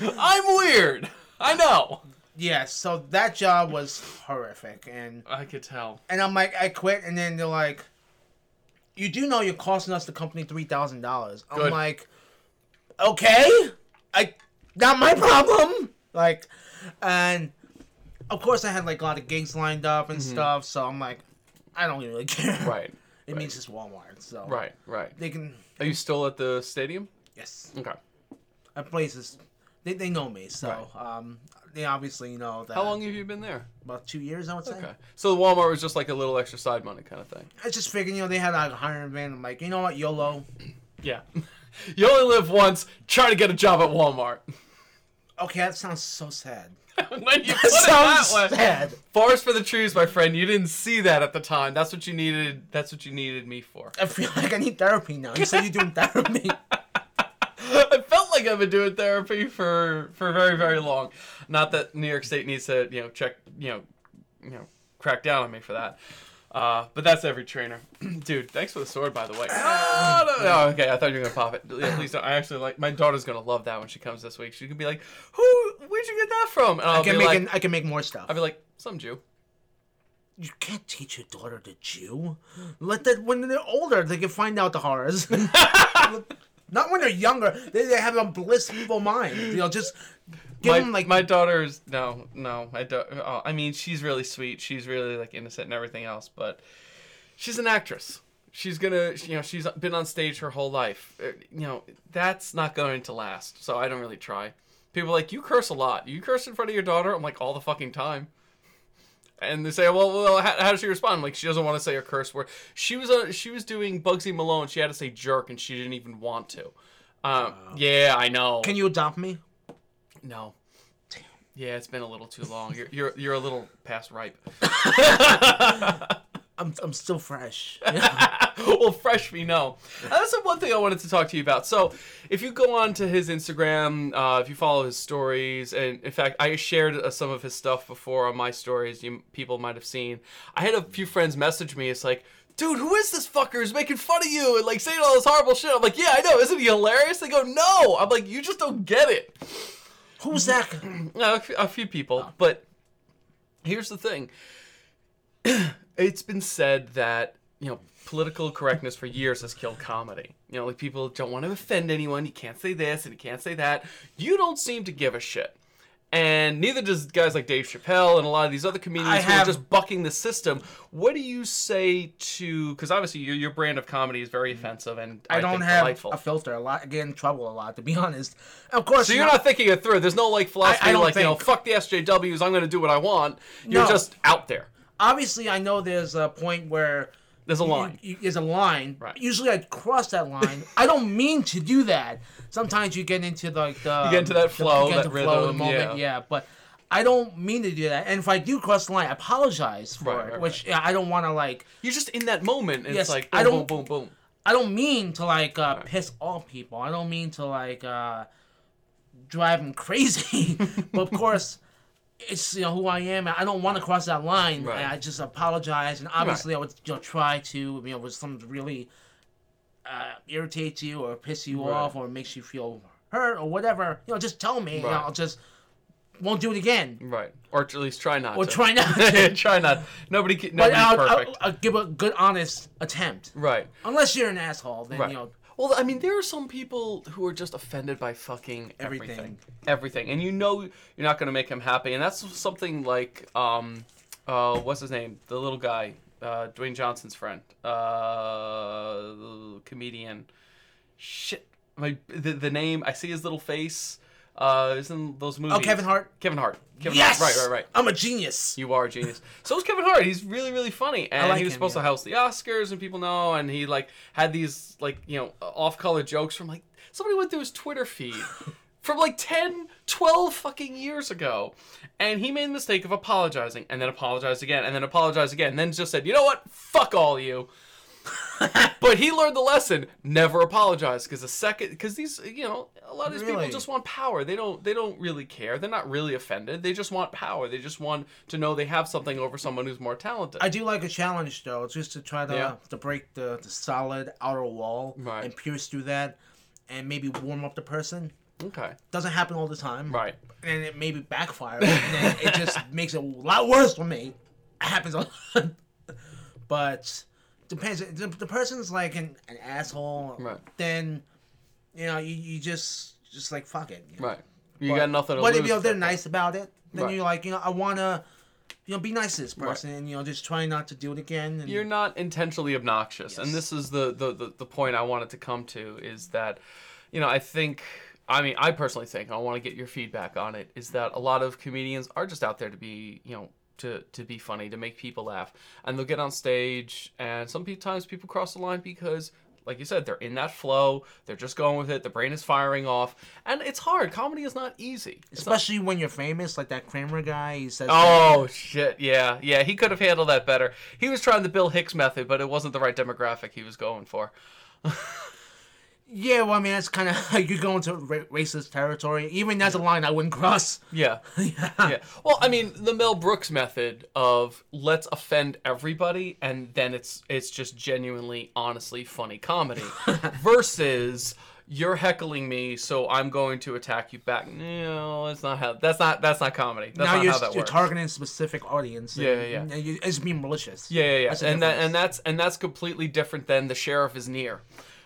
I'm weird. I know. yeah, so that job was horrific, and I could tell. and I'm like, I quit, and then they're like, "You do know you're costing us the company three thousand dollars." I'm like, "Okay, I not my problem." Like, and of course I had like a lot of gigs lined up and stuff, so I'm like, I don't really care. Mm-hmm. Right. It means it's Walmart, so Right. Right. They can Are you still at the stadium? yes, Okay. at places. They, they know me, so um, they obviously know that. How long have you been there? About two years, I would say. Okay. So the Walmart was just like a little extra side money kind of thing. I just figured, you know, they had like a hiring van. I'm like, you know what, YOLO. Yeah. you only live once. Try to get a job at Walmart. Okay, that sounds so sad. when you put That it that sounds way. sad. Forest for the trees, my friend. You didn't see that at the time. That's what you needed. That's what you needed me for. I feel like I need therapy now. You said you're doing therapy. I felt like I've been doing therapy for for very very long. Not that New York State needs to you know check you know you know crack down on me for that. Uh, but that's every trainer, dude. Thanks for the sword, by the way. No, no, no. Okay, I thought you were gonna pop it. Yeah, please don't. I actually like. My daughter's gonna love that when she comes this week. She can be like, "Who? Where'd you get that from?" And I'll I can be make like, an, I can make more stuff. "I'll be like, some Jew." you can't teach your daughter to Jew. Let that when they're older, they can find out the horrors. Not when they're younger. They, they have a blissful mind. You know, just give my, them like my daughter's no no I don't oh, I mean she's really sweet she's really like innocent and everything else but she's an actress she's gonna you know she's been on stage her whole life Uh, you know that's not going to last so I don't really try people are like you curse a lot you curse in front of your daughter I'm like all the fucking time and they say, "Well, well, how, how does she respond?" I'm like, she doesn't want to say a curse word. She was uh, she was doing Bugsy Malone. She had to say jerk, and she didn't even want to. Um, yeah, I know. Can you adopt me? No. Damn. Yeah, it's been a little too long. You're you're you're a little past ripe. I'm I'm still fresh. well, fresh me no. Uh, That's the one thing I wanted to talk to you about. So, if you go on to his Instagram, uh, if you follow his stories, and in fact, I shared uh, some of his stuff before on my stories. You people might have seen. I had a few friends message me. It's like. Dude, who is this fucker who's making fun of you and like saying all this horrible shit? I'm like, yeah, I know. Isn't he hilarious? They go, no. I'm like, you just don't get it. Who's that? No, a few, a few people, oh. but here's the thing. it's been said that you know political correctness for years has killed comedy. You know, like people don't want to offend anyone. You can't say this and you can't say that. You don't seem to give a shit. And neither does guys like Dave Chappelle and a lot of these other comedians I who have- are just bucking the system. What do you say to? Because obviously your, your brand of comedy is very offensive and I, I don't think have delightful. a filter. A lot. I get in trouble a lot, to be honest. Of course. So you you're know- not thinking it through. There's no like philosophy don't like you know, fuck the SJWs. I'm going to do what I want. You're No. just out there. Obviously, I know there's a point where There's a line. you- there's a line. Right. Usually, I cross that line. I don't mean to do that. Sometimes you get into like the You get into that flow, get that into flow the moment, yeah. yeah. But I don't mean to do that. And if I do cross the line, I apologize for Right, it. right, which I don't want to like. You're just in that moment, and Yes, it's like I boom, don't- boom, boom, boom. I don't mean to like uh, piss off people. I don't mean to like uh, drive them crazy. but of course, it's you know who I am. I don't want to cross that line. Right. I just apologize, and obviously I would you know try to you know with something really uh, irritates you or piss you Right. off or makes you feel hurt or whatever. You know, just tell me. and Right. I'll just won't do it again. Right, or at least try not Or to. try not to. try not. Nobody, can, But nobody's I'll, I'll, perfect. I'll give a good, honest attempt. right, Unless you're an asshole, then right. you know. Well, I mean, there are some people who are just offended by fucking everything, Everything. everything, and you know you're not going to make him happy, and that's something like, um, uh, what's his name, the little guy, uh, Dwayne Johnson's friend, uh, comedian. Shit, my the, the name. I see his little face. Uh, is in those movies. Oh, Kevin Hart. Kevin Hart. Kevin yes. Hart. Right, right, right. I'm a genius. You are a genius. So is Kevin Hart. He's really, really funny, and like he was him, supposed yeah. to host the Oscars, and people know. And he like had these like you know off-color jokes from like somebody went through his Twitter feed from like 10, 12 fucking years ago, and he made the mistake of apologizing, and then apologized again, and then apologized again, and then just said, you know what, fuck all you. but he learned the lesson: never apologize, because the second, because these, you know, a lot of these people just want power. They don't, they don't really care. They're not really offended. They just want power. They just want to know they have something over someone who's more talented. I do like a challenge though, just to try to Yeah. to break the, the solid outer wall Right. and pierce through that, and maybe warm up the person. okay, Doesn't happen all the time, right, And it maybe backfires, and it just makes it a lot worse for me. It happens a lot, but depends. The, the person's like an, an asshole, Right. Then you know you, you just just like fuck it, you know? right. You But- got nothing to But lose. if you know, they're nice about it, then Right. you're like, you know, I wanna, you know, be nice to this person, and you know, just try not to do it again. And, You're not intentionally obnoxious, and this is the, the the the point I wanted to come to is that, you know, I think. I mean, I personally think, I want to get your feedback on it, is that a lot of comedians are just out there to be, you know, to, to be funny, to make people laugh. And they'll get on stage, and sometimes people cross the line because, like you said, they're in that flow, they're just going with it, the brain is firing off. And it's hard. Comedy is not easy. It's not- especially when you're famous, like that Kramer guy. He says, Oh shit! Yeah, yeah. He could have handled that better. He was trying the Bill Hicks method, but it wasn't the right demographic he was going for. yeah, well, I mean, that's kind of like you go into ra- racist territory. Even that's a line I wouldn't cross. Yeah, yeah. yeah. Well, I mean, the Mel Brooks method of let's offend everybody, and then it's it's just genuinely, honestly funny comedy, versus you're heckling me, so I'm going to attack you back. No, it's not how. That's not. That's not comedy. That's now not you're, how that you're works. targeting a specific audience. Yeah, and, yeah, yeah. And you, it's being malicious. Yeah, yeah, yeah. That's and that, and that's and that's completely different than the sheriff is near.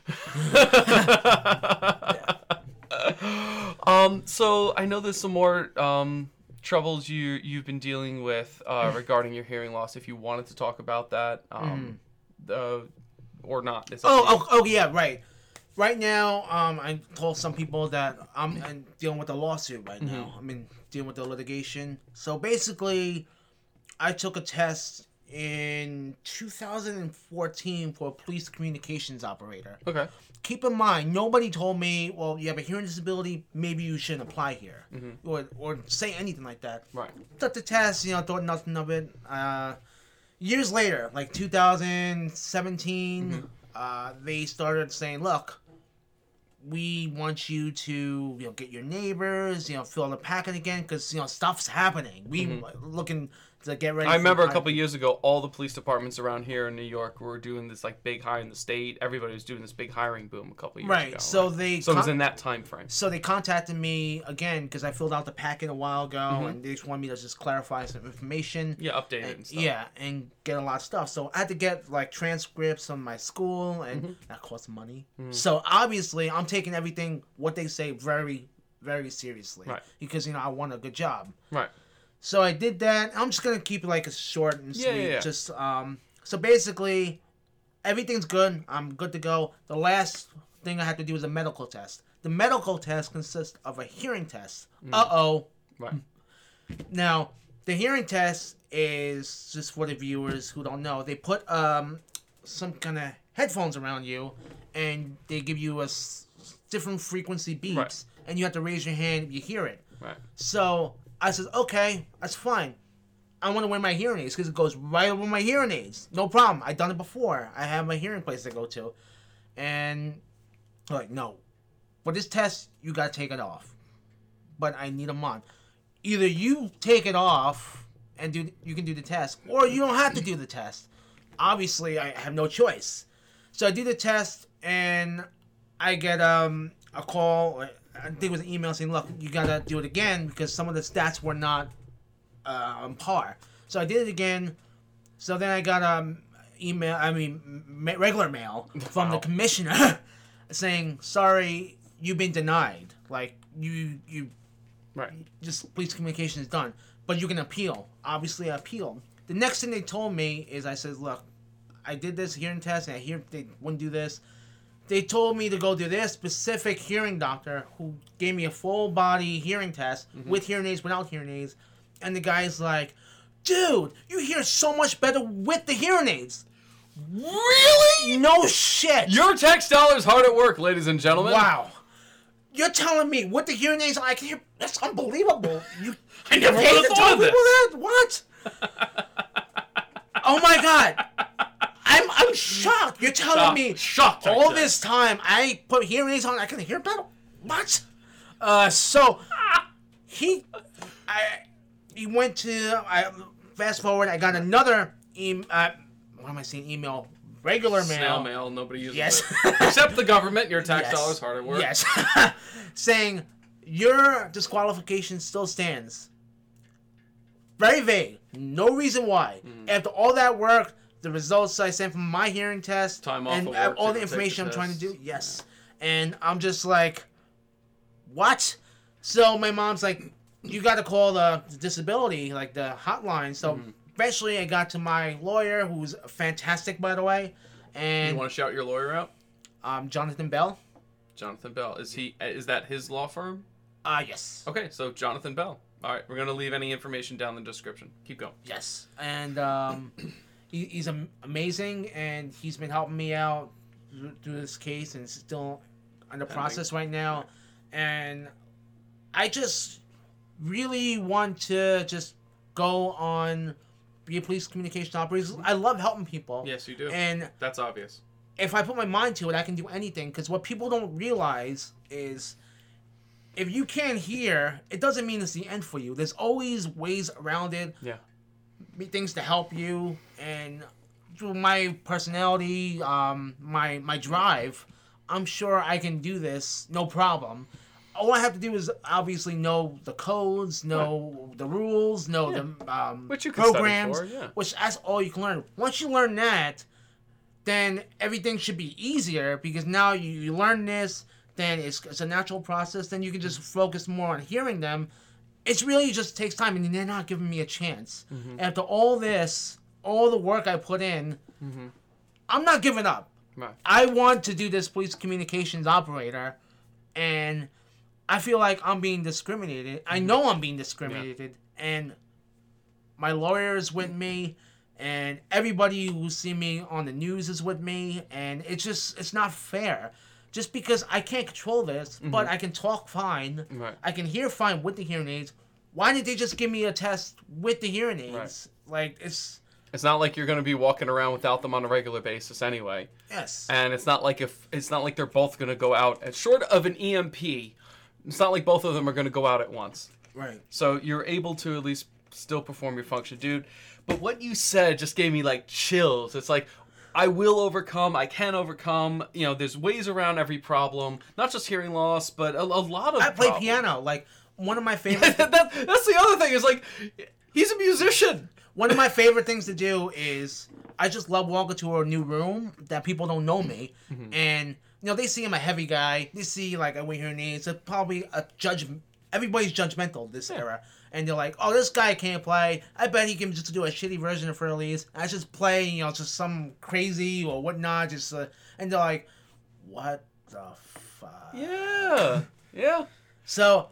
um, so I know there's some more um, troubles you you've been dealing with uh, regarding your hearing loss. If you wanted to talk about that, um, uh, or not. Oh, oh, oh, yeah, right. Right now, um, I told some people that I'm, I'm dealing with a lawsuit right Mm-hmm. now. I mean, dealing with the litigation. So basically, I took a test in 2014 for a police communications operator. Okay. Keep in mind, nobody told me, well, you have a hearing disability, maybe you shouldn't apply here, or, or say anything like that. Right. Took the test, you know, thought nothing of it. Uh, years later, like 2017, uh, they started saying, "Look, we want you to, you know, get your neighbors, you know, fill the packet again, because you know stuff's happening. We looking to get ready." I remember a couple of years ago, all the police departments around here in New York were doing this like big hire in the state. Everybody was doing this big hiring boom a couple of years Right, ago. Right. So they so it was in that time frame. So they contacted me again because I filled out the packet a while ago, Mm-hmm. and they just wanted me to just clarify some information. Yeah, updated and, and stuff. yeah, and get a lot of stuff. So I had to get like transcripts from my school, and Mm-hmm. that costs money. So obviously, I'm taking everything what they say very, very seriously, Right. Because you know I want a good job. Right. So I did that. I'm just gonna keep it like a short and Yeah, sweet. yeah, yeah. Just um. So basically, everything's good. I'm good to go. The last thing I had to do was a medical test. The medical test consists of a hearing test. Mm. Uh oh. Right. Now, the hearing test is just for the viewers who don't know. They put um some kind of headphones around you, and they give you a s- different frequency beeps, Right. and you have to raise your hand if you hear it. Right. So I said, okay, that's fine. I want to wear my hearing aids because it goes right over my hearing aids. No problem. I've done it before. I have my hearing place to go to. And they're like, no. For this test, you got to take it off. But I need a month. Either you take it off and do you can do the test, or you don't have to do the test. Obviously, I have no choice. So I do the test, and I get um a call. I think it was an email saying, "Look, you gotta do it again because some of the stats were not uh, on par." So I did it again. So then I got um email. I mean, ma- regular mail from the commissioner saying, "Sorry, you've been denied. Like you you Right. just police communication is done, but you can appeal. Obviously, I appealed. The next thing they told me is, I said, look, I did this hearing test, and I hear they wouldn't do this. They told me to go to their specific hearing doctor, who gave me a full body hearing test mm-hmm. with hearing aids, without hearing aids, and the guy's like, dude, you hear so much better with the hearing aids. Really? No shit. Your tax dollars hard at work, ladies and gentlemen. Wow. You're telling me with the hearing aids I can hear? That's unbelievable. You, I never would have thought of this. that? What? oh my god. I'm I'm shocked. You're telling Shocked. me Shocked, all this time I put hearing aids on I can hear better. What? Uh so he I he went to I fast forward I got another email. uh, what am I saying email regular mail. Snail mail. Nobody uses Yes. it except the government. Your tax Yes. dollars hard at work. Yes. Saying your disqualification still stands. Very vague. No reason why. Mm-hmm. After all that work, the results I sent from my hearing test, Time off and uh, all the information the I'm trying to do, yes. And I'm just like, what? So my mom's like, you got to call the disability, like the hotline. So Mm-hmm. eventually I got to my lawyer, who's fantastic, by the way, And You want to shout your lawyer out? um, Jonathan Bell. Jonathan Bell. Is he? Is that his law firm? Ah, yes. Okay, so Jonathan Bell. All right, we're gonna leave any information down in the description. Keep going. Yes, and um, he, he's amazing, and he's been helping me out through, this case, and it's still under process right now. And I just really want to just go on be a police communication operator. Mm-hmm. I love helping people. Yes, you do. And That's obvious. if I put my mind to it, I can do anything. Because what people don't realize is if you can't hear, it doesn't mean it's the end for you. There's always ways around it Yeah. Me- things to help you and through my personality um my my drive I'm sure I can do this, no problem. All I have to do is obviously know the codes, know the rules, know the um, Which you programs, for, yeah. which that's all you can learn. Once you learn that, then everything should be easier because now you, you learn this, then it's, it's a natural process. Then you can just focus more on hearing them. It's really just takes time, and they're not giving me a chance. Mm-hmm. After all this, all the work I put in, I'm not giving up. Right. I want to do this police communications operator, and I feel like I'm being discriminated. I know I'm being discriminated, and my lawyer is with me, and everybody who see me on the news is with me, and it's just it's not fair. Just because I can't control this, but mm-hmm. I can talk fine, Right. I can hear fine with the hearing aids. Why didn't they just give me a test with the hearing aids? Like it's It's not like you're going to be walking around without them on a regular basis anyway. yes. And it's not like if it's not like they're both going to go out. And short of an EMP, it's not like both of them are going to go out at once. right. So you're able to at least still perform your function, dude. But what you said just gave me like chills. It's like I will overcome. I can overcome. You know, there's ways around every problem. Not just hearing loss, but a, a lot of. I play problems. piano. Like one of my favorite that, that's the other thing. Is like he's a musician. one of my favorite things to do is I just love walking to a new room that people don't know me, mm-hmm. and you know they see I'm a heavy guy. They see like I wear hearing aids. It's probably a judge. Everybody's judgmental this era, and they're like, "Oh, this guy can't play. I bet he can just do a shitty version of Für Elise. I just play, you know, just some crazy or whatnot. Just uh, and they're like, "What the fuck?" Yeah. Yeah. So,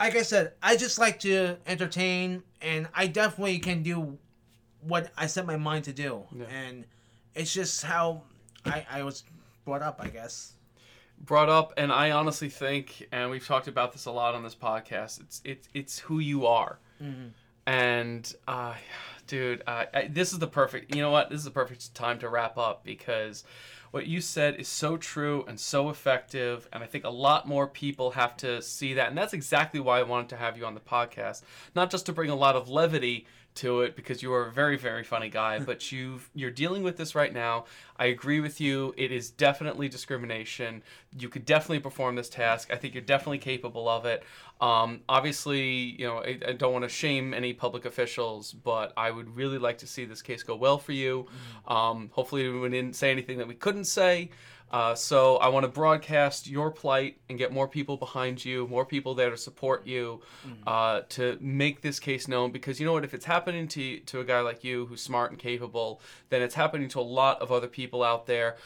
like I said, I just like to entertain, and I definitely can do what I set my mind to do. Yeah. And it's just how I, I was brought up, I guess. Brought up, and I honestly think, and we've talked about this a lot on this podcast. It's it's it's who you are, and uh, dude, uh, I, this is the perfect. You know what? This is the perfect time to wrap up because what you said is so true and so effective, and I think a lot more people have to see that, and that's exactly why I wanted to have you on the podcast, not just to bring a lot of levity to it because you are a very very funny guy but you've you're dealing with this right now. I agree with you. It is definitely discrimination. You could definitely perform this task. I think you're definitely capable of it. Um, obviously you know I, I don't want to shame any public officials but i would really like to see this case go well for you. Um, hopefully we didn't say anything that we couldn't say uh, so I want to broadcast your plight and get more people behind you, more people there to support you, uh, to make this case known. Because you know what, if it's happening to to a guy like you who's smart and capable, then it's happening to a lot of other people out there.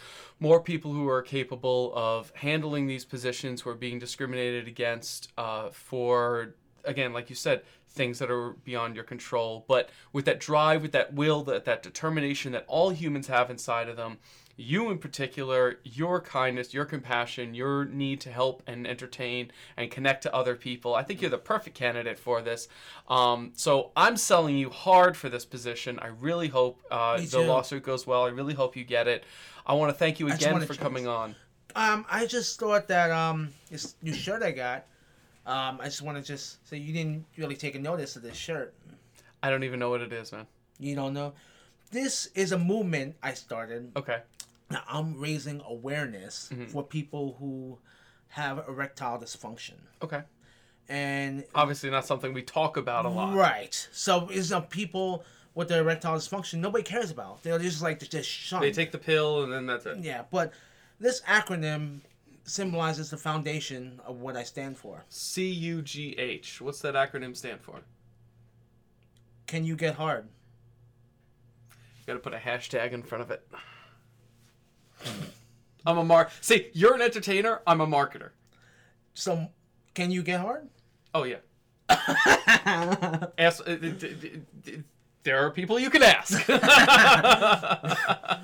More people who are capable of handling these positions, who are being discriminated against uh, for again, like you said, things that are beyond your control. But with that drive, with that will, that that determination that all humans have inside of them, you in particular, your kindness, your compassion, your need to help and entertain and connect to other people. I think you're the perfect candidate for this. Um, so I'm selling you hard for this position. I really hope uh, the lawsuit goes well. I really hope you get it. I want to thank you again for coming on. Um, I just thought that um, this new shirt I got. Um, I just want to just say you didn't really take a notice of this shirt. I don't even know what it is, man. You don't know. This is a movement I started. Okay. I'm raising awareness Mm-hmm. for people who have erectile dysfunction, Okay. and Obviously, not something we talk about a lot. right. So, is some people with their erectile dysfunction nobody cares about. They're just like just shunned. They take the pill and then that's it. yeah, but this acronym symbolizes the foundation of what I stand for. C U G H. What's that acronym stand for? Can you get hard? You Got to put a hashtag in front of it. I'm a mark. See, you're an entertainer. I'm a marketer. So, can you get hard? Oh yeah. ask, uh, d- d- d- there are people you can ask.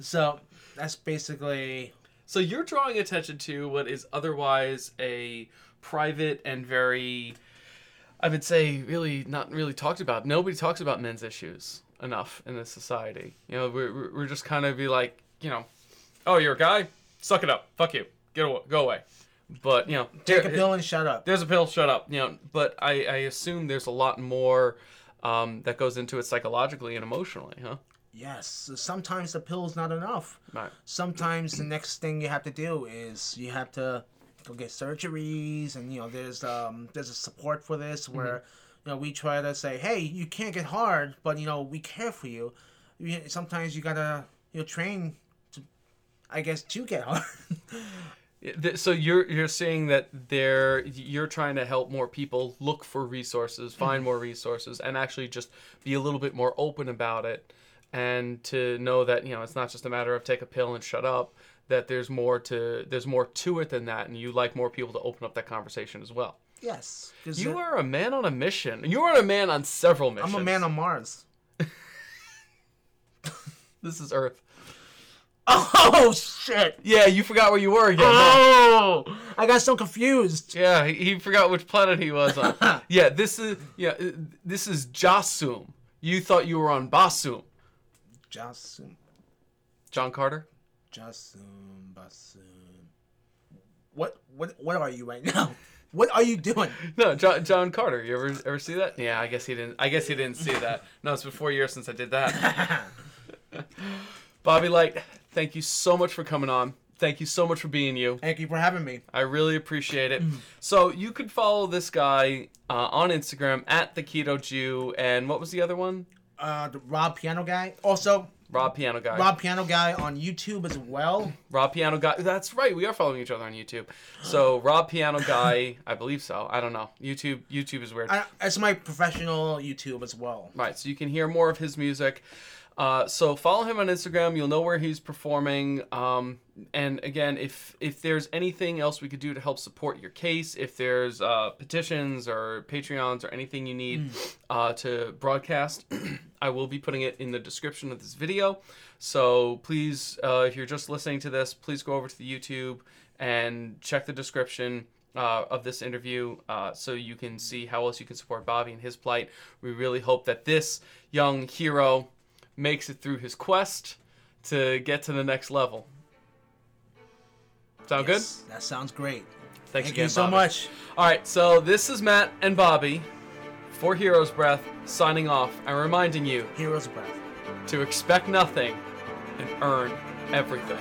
So, that's basically so you're drawing attention to what is otherwise a private and very, I would say, really not really talked about. Nobody talks about men's issues enough in this society. You know, we're, we're- we're just kind of be like, you know, oh, you're a guy, suck it up, fuck you, get away, go away. But you know, take a there- pill and shut up. there's a pill, shut up. You know, but I, I assume there's a lot more um, that goes into it psychologically and emotionally, huh? Yes. Sometimes the pill's not enough. Right. Sometimes the next thing you have to do is you have to go get surgeries, and you know there's um there's a support for this where you know we try to say, hey, you can't get hard, but you know we care for you. You- Sometimes you gotta you know train I guess, to get hard. So you're you're saying that there you're trying to help more people look for resources, find mm-hmm. more resources, and actually just be a little bit more open about it, and to know that you know it's not just a matter of take a pill and shut up. That there's more to there's more to it than that, and you like more people to open up that conversation as well. Yes, You are a man on a mission. You are a man on several missions. I'm a man on Mars. This is Earth. Oh shit! Yeah, you forgot where you were again. huh? Oh, I got so confused. Yeah, he, he forgot which planet he was on. yeah, this is yeah, uh, this is Jasoom. You thought you were on Barsoom. Jasoom, John Carter. Jasoom, Barsoom. What what what are you right now? What are you doing? No, John, John Carter. You ever ever see that? Yeah, I guess he didn't. I guess he didn't see that. No, it's been four years since I did that. Bobby Light, thank you so much for coming on. Thank you so much for being you. Thank you for having me. I really appreciate it. So you could follow this guy uh, on Instagram at the Keto Jew, and what was the other one? Uh, the Rob Piano Guy. Also, Rob Piano Guy. Rob Piano Guy on YouTube as well. Rob Piano Guy. That's right. We are following each other on YouTube. So Rob Piano Guy, I believe so. I don't know. YouTube. YouTube is weird. I, it's my professional YouTube as well. Right. So you can hear more of his music. Uh, so follow him on Instagram. You'll know where he's performing. Um, and again, if if there's anything else we could do to help support your case, if there's uh, petitions or Patreons or anything you need uh, to broadcast, I will be putting it in the description of this video. So please, uh, if you're just listening to this, please go over to the YouTube and check the description uh, of this interview uh, so you can see how else you can support Bobby and his plight. We really hope that this young hero makes it through his quest to get to the next level. Sound Yes, That sounds great. Thanks Thank again. you so Bobby. much. All right, so this is Matt and Bobby for Heroes Breath signing off and reminding you Hero's Breath. to expect nothing and earn everything.